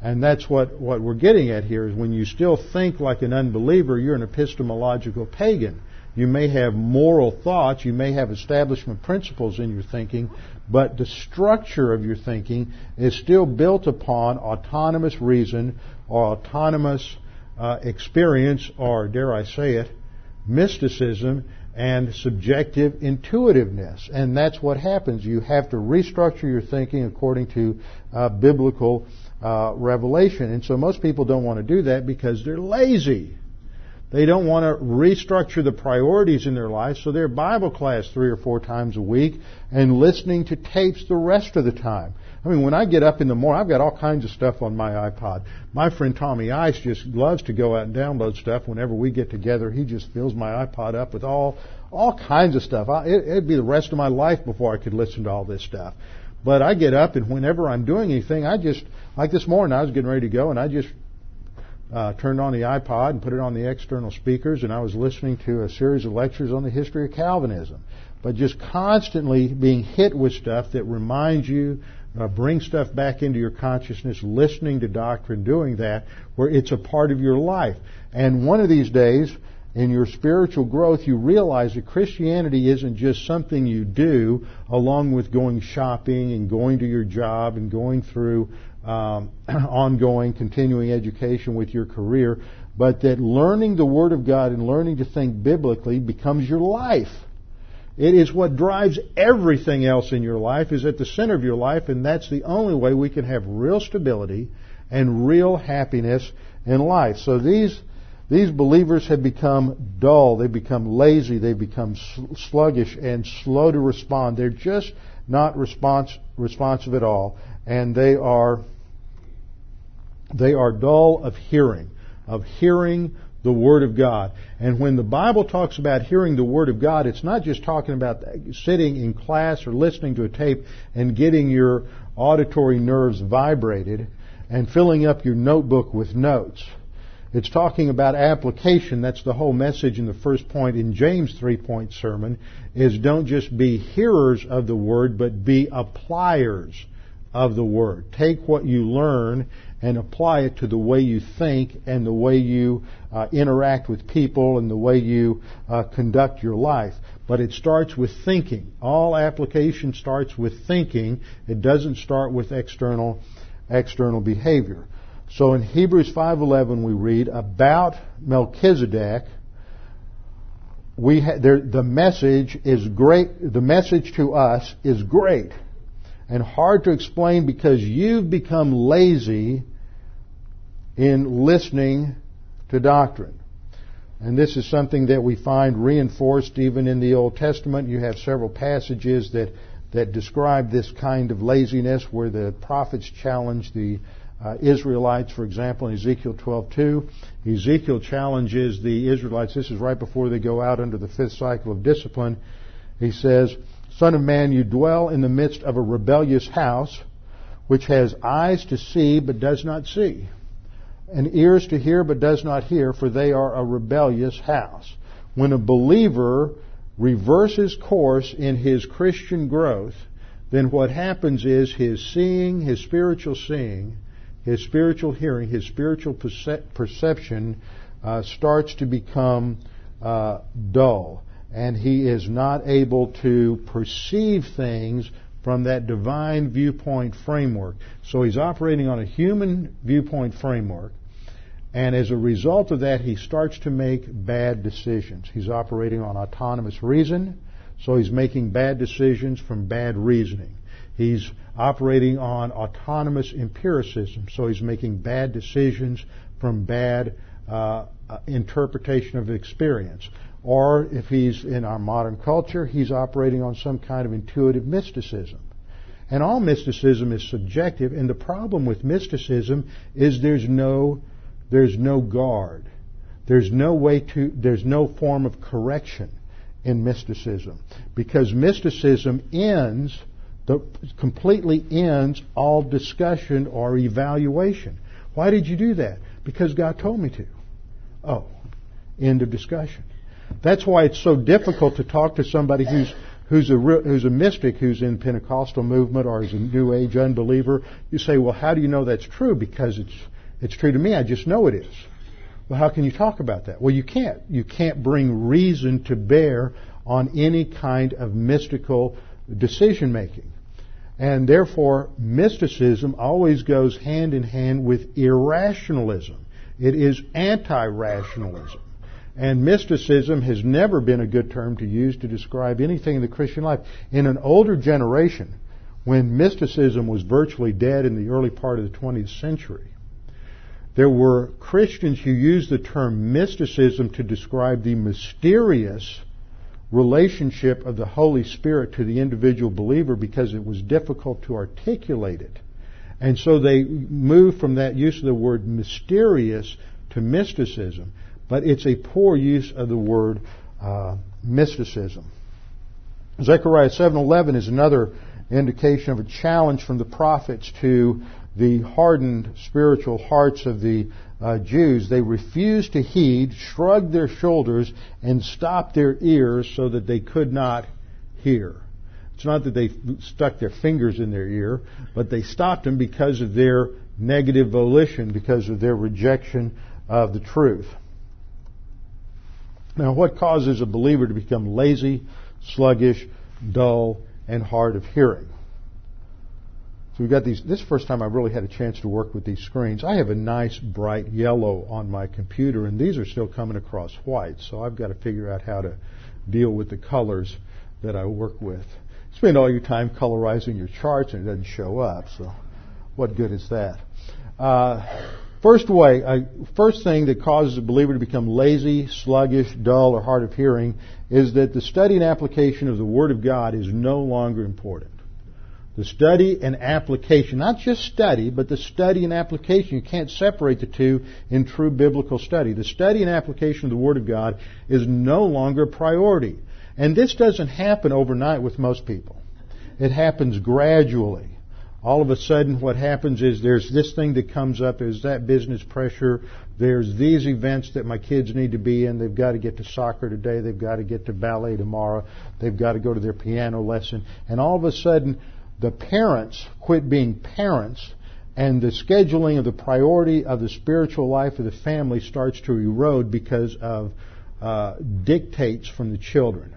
And that's what, what we're getting at here is when you still think like an unbeliever, you're an epistemological pagan. You may have moral thoughts, you may have establishment principles in your thinking, but the structure of your thinking is still built upon autonomous reason or autonomous uh, experience, or dare I say it, mysticism and subjective intuitiveness. And that's what happens. You have to restructure your thinking according to uh, biblical uh, revelation. And so most people don't want to do that because they're lazy. They don't want to restructure the priorities in their life, so they're Bible class three or four times a week and listening to tapes the rest of the time. I mean, when I get up in the morning, I've got all kinds of stuff on my iPod. My friend Tommy Ice just loves to go out and download stuff. Whenever we get together, he just fills my iPod up with all all kinds of stuff. I, it, it'd be the rest of my life before I could listen to all this stuff. But I get up and whenever I'm doing anything, I just like this morning I was getting ready to go and I just uh, turned on the iPod and put it on the external speakers, and I was listening to a series of lectures on the history of Calvinism. But just constantly being hit with stuff that reminds you uh, bring stuff back into your consciousness, listening to doctrine, doing that, where it's a part of your life. And one of these days, in your spiritual growth, you realize that Christianity isn't just something you do along with going shopping and going to your job and going through um, ongoing, continuing education with your career, but that learning the Word of God and learning to think biblically becomes your life. It is what drives everything else in your life, is at the center of your life, and that's the only way we can have real stability and real happiness in life. So these, these believers have become dull, they've become lazy, they've become sluggish and slow to respond. They're just not response, responsive at all, and they are, they are dull of hearing, of hearing the Word of God. And when the Bible talks about hearing the Word of God, it's not just talking about sitting in class or listening to a tape and getting your auditory nerves vibrated and filling up your notebook with notes. It's talking about application. That's the whole message in the first point in James' three point sermon is don't just be hearers of the word, but be appliers of the word. Take what you learn and apply it to the way you think and the way you uh, interact with people and the way you uh, conduct your life. But it starts with thinking. All application starts with thinking. It doesn't start with external external behavior. So in Hebrews 5:11 we read about Melchizedek. We ha- there, the message is great. The message to us is great and hard to explain because you've become lazy in listening to doctrine. And this is something that we find reinforced even in the Old Testament. You have several passages that, that describe this kind of laziness where the prophets challenge the uh, Israelites, for example, in Ezekiel 12:2. Ezekiel challenges the Israelites. This is right before they go out under the fifth cycle of discipline. He says, Son of man, you dwell in the midst of a rebellious house, which has eyes to see but does not see, and ears to hear but does not hear, for they are a rebellious house. When a believer reverses course in his Christian growth, then what happens is his seeing, his spiritual seeing, his spiritual hearing, his spiritual perce- perception uh, starts to become uh, dull and he is not able to perceive things from that divine viewpoint framework. So he's operating on a human viewpoint framework, and as a result of that, he starts to make bad decisions. He's operating on autonomous reason, so he's making bad decisions from bad reasoning. He's operating on autonomous empiricism, so he's making bad decisions from bad uh, uh interpretation of experience. Or if he's in our modern culture, he's operating on some kind of intuitive mysticism. And all mysticism is subjective, and the problem with mysticism is there's no, there's no guard. There's no way to, there's no form of correction in mysticism. Because mysticism ends, the, completely ends all discussion or evaluation. Why did you do that? Because God told me to. Oh, end of discussion. That's why it's so difficult to talk to somebody who's who's a who's a mystic who's in Pentecostal movement or is a New Age unbeliever. You say, well, how do you know that's true? Because it's it's true to me. I just know it is. Well, how can you talk about that? Well, you can't. You can't bring reason to bear on any kind of mystical decision making. And therefore, mysticism always goes hand in hand with irrationalism. It is anti-rationalism. And mysticism has never been a good term to use to describe anything in the Christian life. In an older generation, when mysticism was virtually dead in the early part of the 20th century, there were Christians who used the term mysticism to describe the mysterious relationship of the Holy Spirit to the individual believer because it was difficult to articulate it. And so they moved from that use of the word mysterious to mysticism but it's a poor use of the word uh, mysticism. Zechariah 7:11 is another indication of a challenge from the prophets to the hardened spiritual hearts of the uh, Jews. They refused to heed, shrugged their shoulders, and stopped their ears so that they could not hear. It's not that they stuck their fingers in their ear, but they stopped them because of their negative volition, because of their rejection of the truth. Now, what causes a believer to become lazy, sluggish, dull, and hard of hearing? So we've got these. This first time I've really had a chance to work with these screens. I have a nice bright yellow on my computer, and these are still coming across white. So I've got to figure out how to deal with the colors that I work with. Spend all your time colorizing your charts, and it doesn't show up. So what good is that? Uh, First way, uh, first thing that causes a believer to become lazy, sluggish, dull, or hard of hearing is that the study and application of the Word of God is no longer important. The study and application, not just study, but the study and application. You can't separate the two in true biblical study. The study and application of the Word of God is no longer a priority. And this doesn't happen overnight with most people. It happens gradually all of a sudden what happens is there's this thing that comes up, there's that business pressure, there's these events that my kids need to be in, they've got to get to soccer today, they've got to get to ballet tomorrow, they've got to go to their piano lesson, and all of a sudden the parents quit being parents and the scheduling of the priority of the spiritual life of the family starts to erode because of uh, dictates from the children.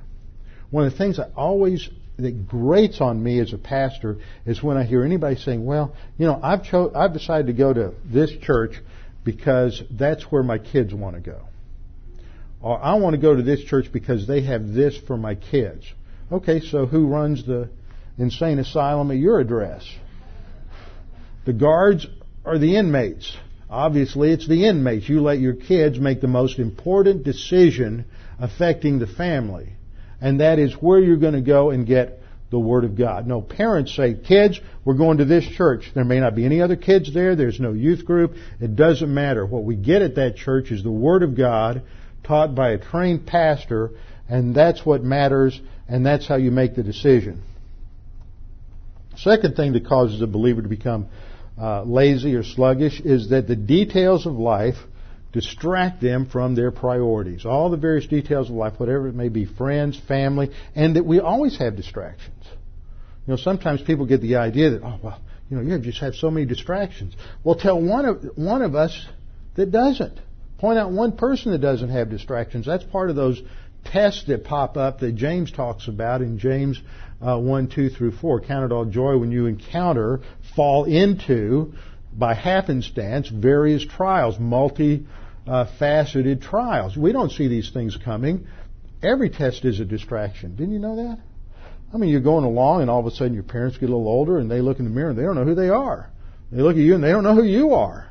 One of the things I always that grates on me as a pastor is when I hear anybody saying, "Well, you know, I've cho- I've decided to go to this church because that's where my kids want to go." Or I want to go to this church because they have this for my kids. Okay, so who runs the insane asylum at your address? The guards or the inmates? Obviously, it's the inmates. You let your kids make the most important decision affecting the family and that is where you're going to go and get the Word of God. No, parents say, kids, we're going to this church. There may not be any other kids there. There's no youth group. It doesn't matter. What we get at that church is the Word of God taught by a trained pastor, and that's what matters, and that's how you make the decision. Second thing that causes a believer to become uh, lazy or sluggish is that the details of life distract them from their priorities. All the various details of life, whatever it may be, friends, family, and that we always have distractions. You know, sometimes people get the idea that, oh, well, you know, you just have so many distractions. Well, tell one of, one of us that doesn't. Point out one person that doesn't have distractions. That's part of those tests that pop up that James talks about in James uh, 1, 2 through 4. Count it all joy when you encounter, fall into, by happenstance, various trials, multi uh, faceted trials. We don't see these things coming. Every test is a distraction. Didn't you know that? I mean, you're going along and all of a sudden your parents get a little older and they look in the mirror and they don't know who they are. They look at you and they don't know who you are.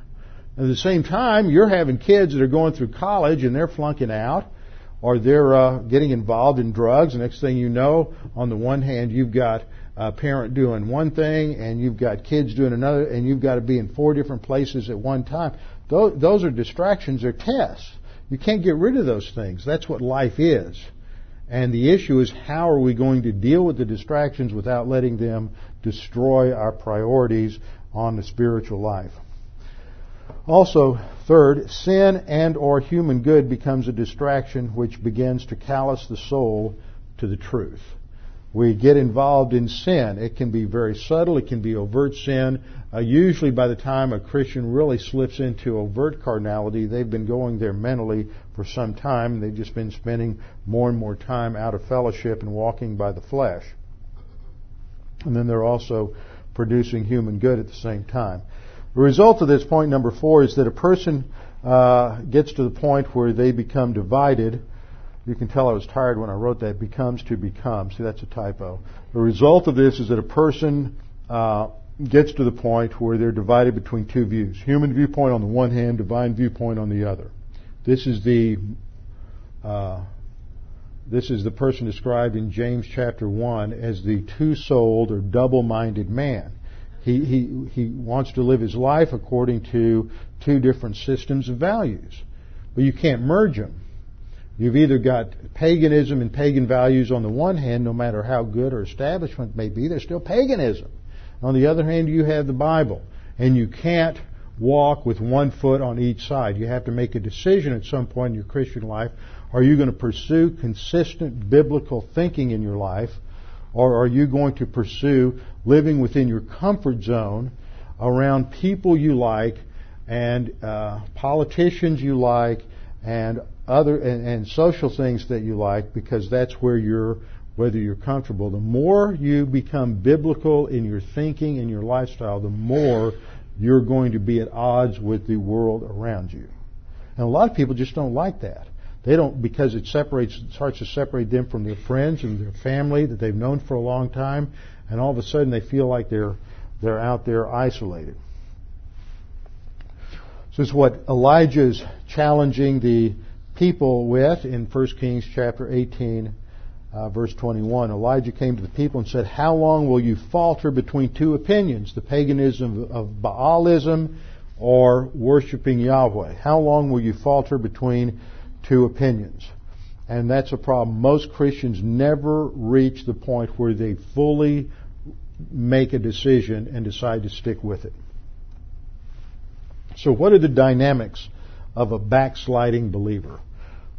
At the same time, you're having kids that are going through college and they're flunking out or they're uh, getting involved in drugs. The next thing you know, on the one hand, you've got a parent doing one thing and you've got kids doing another and you've got to be in four different places at one time. Those, are distractions, they're tests. You can't get rid of those things. That's what life is. And the issue is how are we going to deal with the distractions without letting them destroy our priorities on the spiritual life. Also, third, sin and or human good becomes a distraction which begins to callous the soul to the truth we get involved in sin. It can be very subtle. It can be overt sin. Uh, usually by the time a Christian really slips into overt carnality, they've been going there mentally for some time. They've just been spending more and more time out of fellowship and walking by the flesh. And then they're also producing human good at the same time. The result of this point number four is that a person uh, gets to the point where they become divided you can tell I was tired when I wrote that. Becomes to become. See, that's a typo. The result of this is that a person uh, gets to the point where they're divided between two views: human viewpoint on the one hand, divine viewpoint on the other. This is the uh, this is the person described in James chapter one as the two-souled or double-minded man. He, he, he wants to live his life according to two different systems of values. But you can't merge them. You've either got paganism and pagan values on the one hand, no matter how good or establishment may be, they're still paganism. On the other hand, you have the Bible. And you can't walk with one foot on each side. You have to make a decision at some point in your Christian life. Are you going to pursue consistent biblical thinking in your life? Or are you going to pursue living within your comfort zone around people you like and uh, politicians you like and other and, and social things that you like because that's where you're whether you're comfortable. The more you become biblical in your thinking and your lifestyle, the more you're going to be at odds with the world around you. And a lot of people just don't like that. They don't because it separates it starts to separate them from their friends and their family that they've known for a long time, and all of a sudden they feel like they're they're out there isolated. So it's what Elijah is challenging the people with in 1 Kings chapter 18, uh, verse 21. Elijah came to the people and said, How long will you falter between two opinions, the paganism of Baalism or worshiping Yahweh? How long will you falter between two opinions? And that's a problem. Most Christians never reach the point where they fully make a decision and decide to stick with it. So what are the dynamics of a backsliding believer?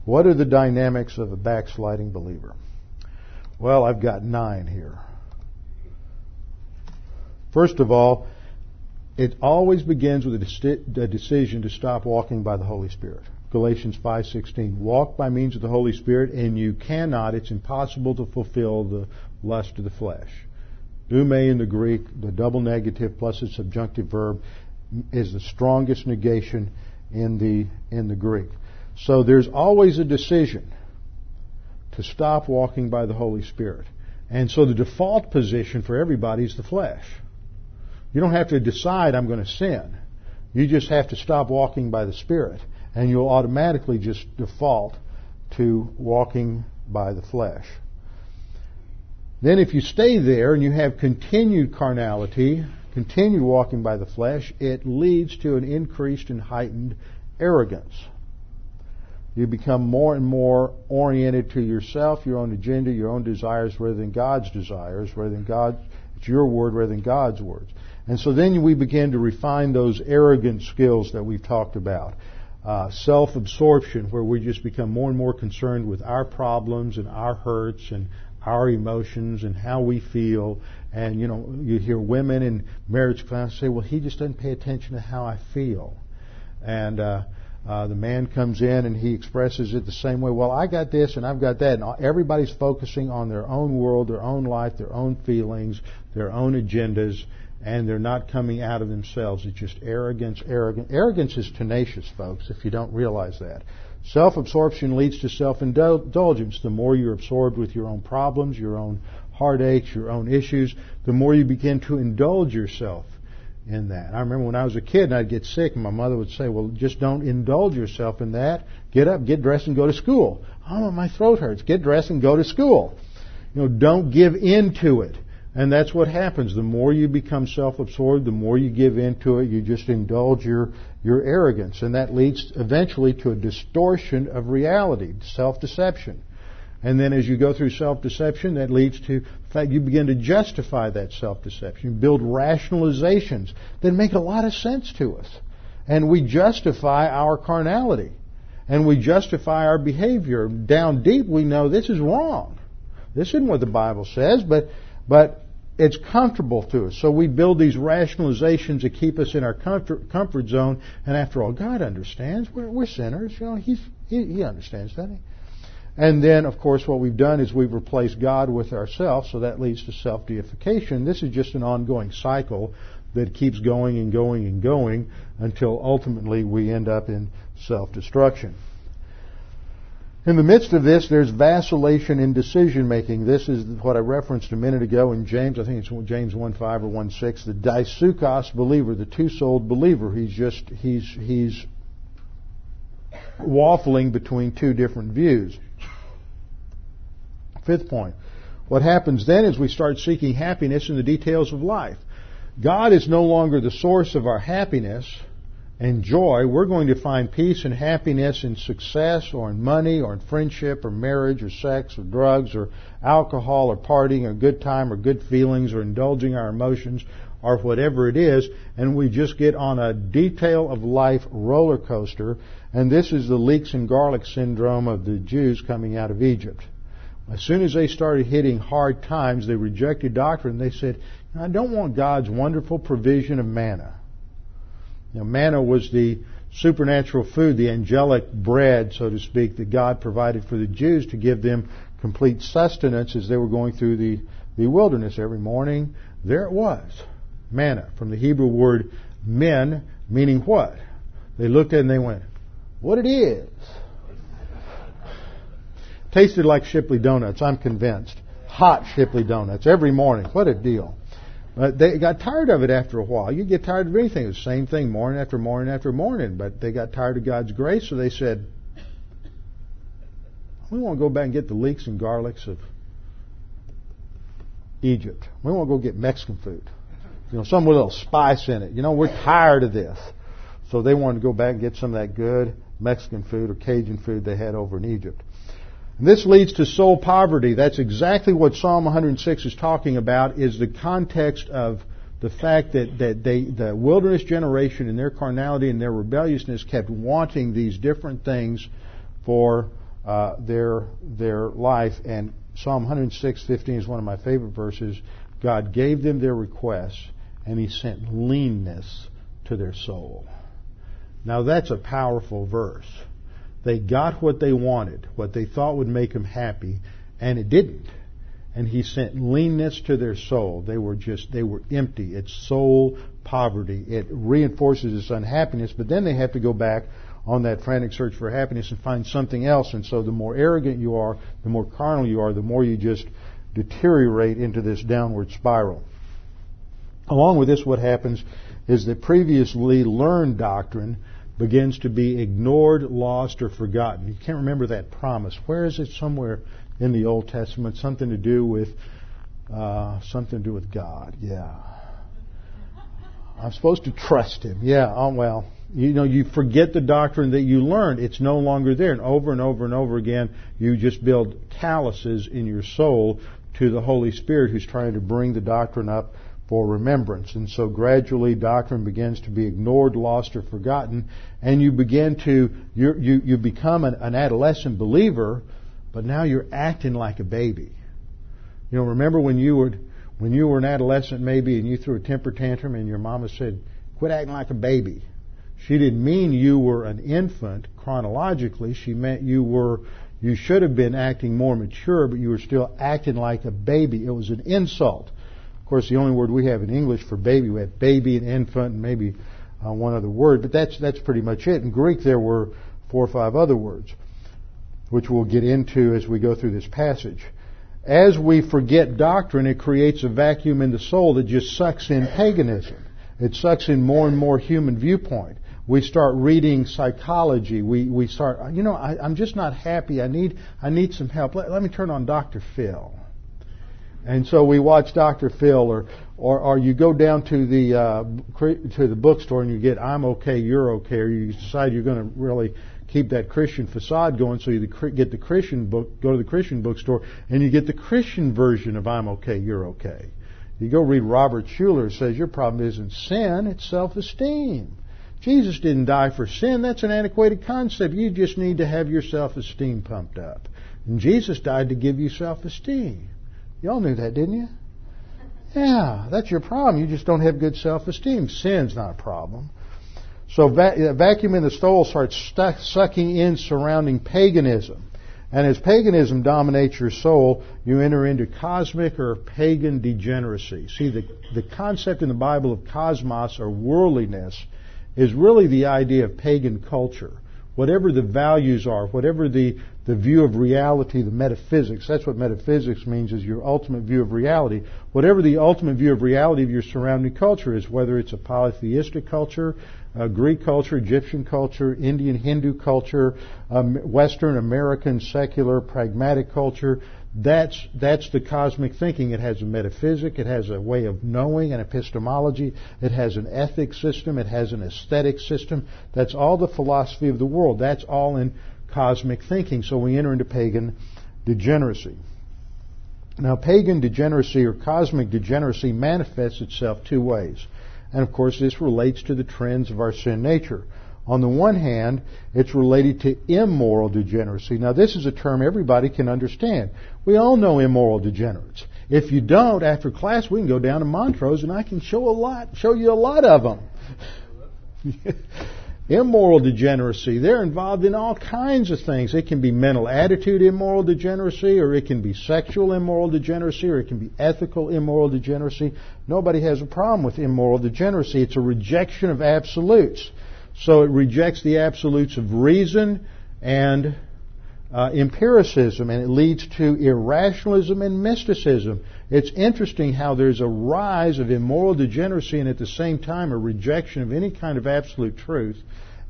What are the dynamics of a backsliding believer? Well, I've got nine here. First of all, it always begins with a, decision to stop walking by the Holy Spirit. Galatians 5:16 walk by means of the Holy Spirit and you cannot it's impossible to fulfill the lust of the flesh. Dume in the Greek, the double negative plus its subjunctive verb is the strongest negation in the in the Greek. So there's always a decision to stop walking by the Holy Spirit. And so the default position for everybody is the flesh. You don't have to decide I'm going to sin. You just have to stop walking by the Spirit, and you'll automatically just default to walking by the flesh. Then if you stay there and you have continued carnality, continue walking by the flesh, it leads to an increased and heightened arrogance. You become more and more oriented to yourself, your own agenda, your own desires, rather than God's desires, rather than God. It's your word rather than God's words. And so then we begin to refine those arrogant skills that we've talked about. Uh, self-absorption, where we just become more and more concerned with our problems and our hurts and our emotions and how we feel. And you know, you hear women in marriage class say, "Well, he just doesn't pay attention to how I feel," and uh, uh, the man comes in and he expresses it the same way. Well, I got this and I've got that, and everybody's focusing on their own world, their own life, their own feelings, their own agendas, and they're not coming out of themselves. It's just arrogance, arrogance. Arrogance is tenacious, folks, if you don't realize that. Self-absorption leads to self-indulgence. The more you're absorbed with your own problems, your own heartaches, your own issues, the more you begin to indulge yourself in that. I remember when I was a kid and I'd get sick and my mother would say, well, just don't indulge yourself in that. Get up, get dressed and go to school. Oh, my throat hurts. Get dressed and go to school. You know, don't give in to it. And that's what happens. The more you become self-absorbed, the more you give into it, you just indulge your, your arrogance. And that leads eventually to a distortion of reality, self-deception. And then as you go through self-deception, that leads to the fact you begin to justify that self-deception. You build rationalizations that make a lot of sense to us. And we justify our carnality. And we justify our behavior. Down deep we know this is wrong. This isn't what the Bible says, but, but it's comfortable to us. So we build these rationalizations to keep us in our comfort, comfort zone. And after all, God understands. We're, we're sinners. You know, He's, he, he understands, doesn't He? And then, of course, what we've done is we've replaced God with ourselves, so that leads to self-deification. This is just an ongoing cycle that keeps going and going and going until ultimately we end up in self-destruction. In the midst of this, there's vacillation in decision making. This is what I referenced a minute ago in James. I think it's James 1.5 or 1.6. The dipsuchos believer, the two-souled believer. He's just, he's, he's waffling between two different views. Fifth point. What happens then is we start seeking happiness in the details of life. God is no longer the source of our happiness and joy, we're going to find peace and happiness in success or in money or in friendship or marriage or sex or drugs or alcohol or partying or good time or good feelings or indulging our emotions or whatever it is, and we just get on a detail of life roller coaster, and this is the leeks and garlic syndrome of the Jews coming out of Egypt. As soon as they started hitting hard times, they rejected doctrine. They said, I don't want God's wonderful provision of manna. Now, manna was the supernatural food, the angelic bread, so to speak, that God provided for the Jews to give them complete sustenance as they were going through the, the wilderness every morning. There it was. Manna, from the Hebrew word men, meaning what? They looked at it and they went, what it is. Tasted like Shipley donuts, I'm convinced. Hot Shipley donuts every morning. What a deal. But they got tired of it after a while. You get tired of anything. It's the same thing morning after morning after morning. But they got tired of God's grace, so they said, we want to go back and get the leeks and garlics of Egypt. We want to go get Mexican food. You know, some with a little spice in it. You know, we're tired of this. So they wanted to go back and get some of that good Mexican food or Cajun food they had over in Egypt. This leads to soul poverty. That's exactly what Psalm 106 is talking about, is the context of the fact that, that they, the wilderness generation in their carnality and their rebelliousness kept wanting these different things for uh, their, their life. And Psalm 106:15 is one of my favorite verses. God gave them their requests, and He sent leanness to their soul. Now that's a powerful verse. They got what they wanted, what they thought would make them happy, and it didn't. And he sent leanness to their soul. They were just, they were empty. It's soul poverty. It reinforces this unhappiness, but then they have to go back on that frantic search for happiness and find something else. And so the more arrogant you are, the more carnal you are, the more you just deteriorate into this downward spiral. Along with this, what happens is that previously learned doctrine begins to be ignored, lost, or forgotten. You can't remember that promise. Where is it? Somewhere in the Old Testament. Something to do with uh, something to do with God. Yeah. I'm supposed to trust Him. Yeah. Oh well. You know, you forget the doctrine that you learned. It's no longer there. And over and over and over again, you just build calluses in your soul to the Holy Spirit who's trying to bring the doctrine up for remembrance. And so gradually doctrine begins to be ignored, lost, or forgotten, and you begin to, you, you become an, an adolescent believer, but now you're acting like a baby. You know, remember when you were, when you were an adolescent maybe and you threw a temper tantrum and your mama said, quit acting like a baby. She didn't mean you were an infant chronologically. She meant you were, you should have been acting more mature, but you were still acting like a baby. It was an insult course, the only word we have in English for baby, we have baby and infant and maybe uh, one other word, but that's, that's pretty much it. In Greek, there were four or five other words, which we'll get into as we go through this passage. As we forget doctrine, it creates a vacuum in the soul that just sucks in paganism. It sucks in more and more human viewpoint. We start reading psychology. We, we start, you know, I, am just not happy. I need, I need some help. Let, let me turn on Dr. Phil. And so we watch Dr. Phil, or, or, or you go down to the uh, to the bookstore and you get "I'm okay, you're okay," or you decide you're going to really keep that Christian facade going, so you get the Christian book, go to the Christian bookstore, and you get the Christian version of "I'm okay, you're okay." You go read Robert Schuller says your problem isn't sin, it's self-esteem. Jesus didn't die for sin. That's an antiquated concept. You just need to have your self-esteem pumped up. And Jesus died to give you self-esteem. Y'all knew that, didn't you? Yeah, that's your problem. You just don't have good self-esteem. Sin's not a problem. So va- vacuum in the soul starts sucking in surrounding paganism. And as paganism dominates your soul, you enter into cosmic or pagan degeneracy. See, the, the concept in the Bible of cosmos or worldliness is really the idea of pagan culture whatever the values are, whatever the, the view of reality, the metaphysics, that's what metaphysics means is your ultimate view of reality. Whatever the ultimate view of reality of your surrounding culture is, whether it's a polytheistic culture, a Greek culture, Egyptian culture, Indian Hindu culture, um, Western American secular pragmatic culture, that's, that's the cosmic thinking. It has a metaphysic, it has a way of knowing, an epistemology, it has an ethics system, it has an aesthetic system. That's all the philosophy of the world. That's all in cosmic thinking. So we enter into pagan degeneracy. Now, pagan degeneracy or cosmic degeneracy manifests itself two ways. And of course, this relates to the trends of our sin nature. On the one hand, it's related to immoral degeneracy. Now, this is a term everybody can understand. We all know immoral degenerates. If you don't, after class, we can go down to Montrose and I can show a lot, show you a lot of them. immoral degeneracy, they're involved in all kinds of things. It can be mental attitude immoral degeneracy, or it can be sexual immoral degeneracy, or it can be ethical immoral degeneracy. Nobody has a problem with immoral degeneracy. It's a rejection of absolutes. So it rejects the absolutes of reason and uh, empiricism, and it leads to irrationalism and mysticism. It's interesting how there's a rise of immoral degeneracy and at the same time a rejection of any kind of absolute truth,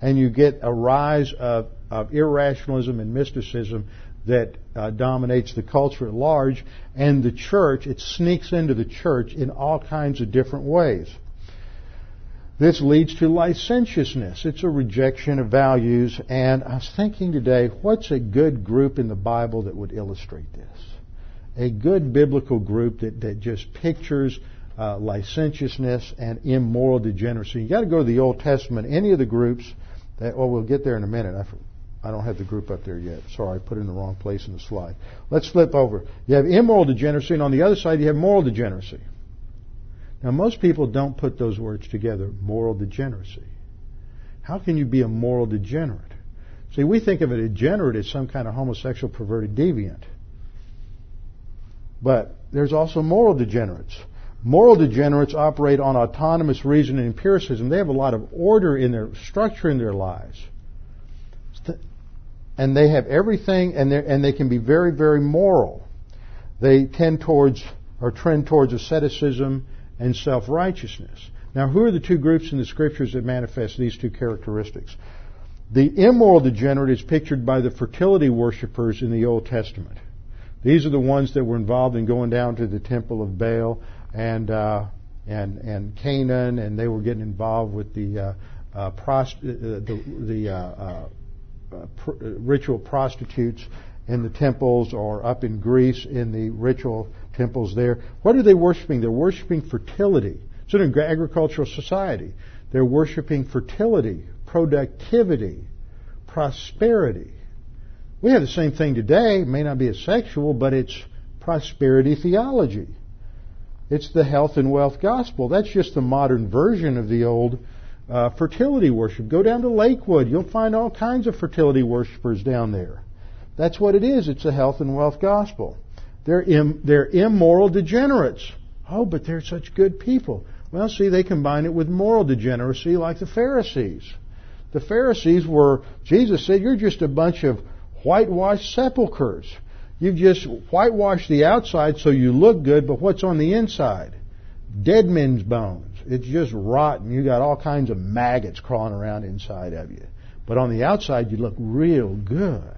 and you get a rise of, of irrationalism and mysticism that uh, dominates the culture at large, and the church, it sneaks into the church in all kinds of different ways. This leads to licentiousness. It's a rejection of values. And I was thinking today, what's a good group in the Bible that would illustrate this? A good biblical group that, that just pictures uh, licentiousness and immoral degeneracy. You got to go to the Old Testament. Any of the groups that, well, we'll get there in a minute. I, I don't have the group up there yet. Sorry, I put it in the wrong place in the slide. Let's flip over. You have immoral degeneracy, and on the other side, you have moral degeneracy. Now, most people don't put those words together, moral degeneracy. How can you be a moral degenerate? See, we think of a degenerate as some kind of homosexual perverted deviant. But there's also moral degenerates. Moral degenerates operate on autonomous reason and empiricism. They have a lot of order in their structure in their lives. And they have everything, and, and they can be very, very moral. They tend towards, or trend towards asceticism and self righteousness. Now, who are the two groups in the scriptures that manifest these two characteristics? The immoral degenerate is pictured by the fertility worshippers in the Old Testament. These are the ones that were involved in going down to the temple of Baal and uh, and and Canaan, and they were getting involved with the uh, uh, prost- uh, the, the uh, uh, pr- ritual prostitutes in the temples, or up in Greece in the ritual temples there. What are they worshiping? They're worshiping fertility. It's an agricultural society. They're worshiping fertility, productivity, prosperity. We have the same thing today. It may not be as sexual, but it's prosperity theology. It's the health and wealth gospel. That's just the modern version of the old uh, fertility worship. Go down to Lakewood. You'll find all kinds of fertility worshipers down there. That's what it is. It's the health and wealth gospel. They're, Im- they're immoral degenerates. Oh, but they're such good people. Well, see, they combine it with moral degeneracy like the Pharisees. The Pharisees were, Jesus said, you're just a bunch of whitewashed sepulchres. You've just whitewashed the outside so you look good, but what's on the inside? Dead men's bones. It's just rotten. You got all kinds of maggots crawling around inside of you. But on the outside, you look real good.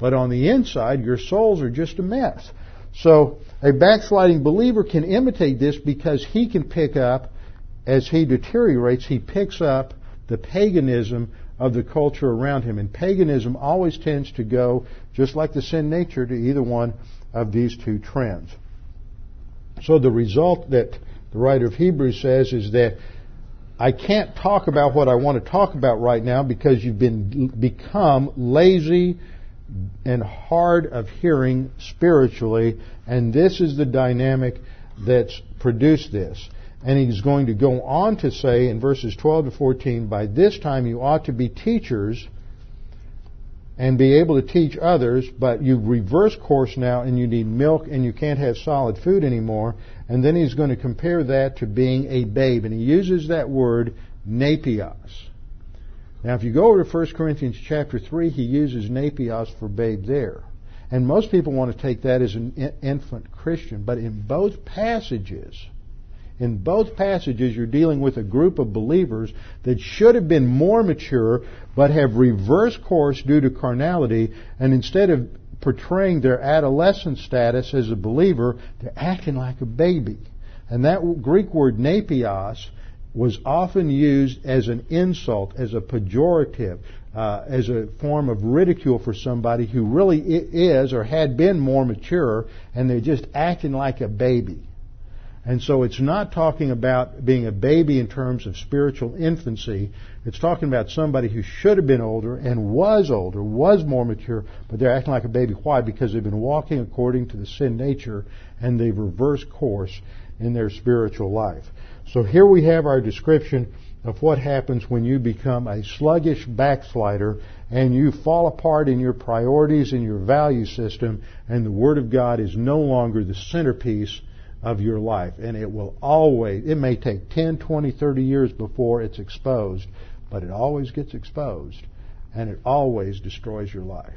But on the inside, your souls are just a mess. So a backsliding believer can imitate this because he can pick up, as he deteriorates, he picks up the paganism of the culture around him. And paganism always tends to go, just like the sin nature, to either one of these two trends. So the result that the writer of Hebrews says is that I can't talk about what I want to talk about right now because you've been become lazy and hard of hearing spiritually, and this is the dynamic that's produced this. And he's going to go on to say in verses 12 to 14, by this time you ought to be teachers and be able to teach others, but you've reversed course now and you need milk and you can't have solid food anymore. And then he's going to compare that to being a babe. And he uses that word, napios. Now, if you go over to 1 Corinthians chapter 3, he uses napios for babe there. And most people want to take that as an infant Christian. But in both passages, in both passages, you're dealing with a group of believers that should have been more mature, but have reversed course due to carnality, and instead of portraying their adolescent status as a believer, they're acting like a baby. And that Greek word napios was often used as an insult, as a pejorative, uh, as a form of ridicule for somebody who really is or had been more mature, and they're just acting like a baby. And so it's not talking about being a baby in terms of spiritual infancy. It's talking about somebody who should have been older and was older, was more mature, but they're acting like a baby. Why? Because they've been walking according to the sin nature and they've reversed course in their spiritual life. So here we have our description of what happens when you become a sluggish backslider and you fall apart in your priorities and your value system and the Word of God is no longer the centerpiece of your life. And it will always, it may take 10, 20, 30 years before it's exposed, but it always gets exposed and it always destroys your life.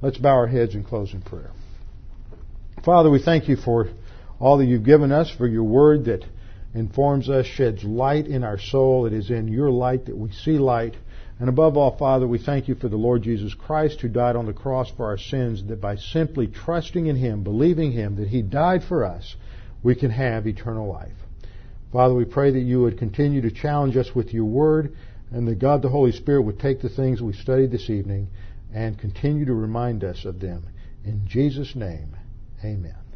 Let's bow our heads and close in prayer. Father, we thank you for all that you've given us, for your word that informs us, sheds light in our soul. It is in your light that we see light. And above all, Father, we thank you for the Lord Jesus Christ who died on the cross for our sins, that by simply trusting in Him, believing Him, that He died for us, we can have eternal life. Father, we pray that you would continue to challenge us with your word and that God the Holy Spirit would take the things we studied this evening and continue to remind us of them. In Jesus' name, amen.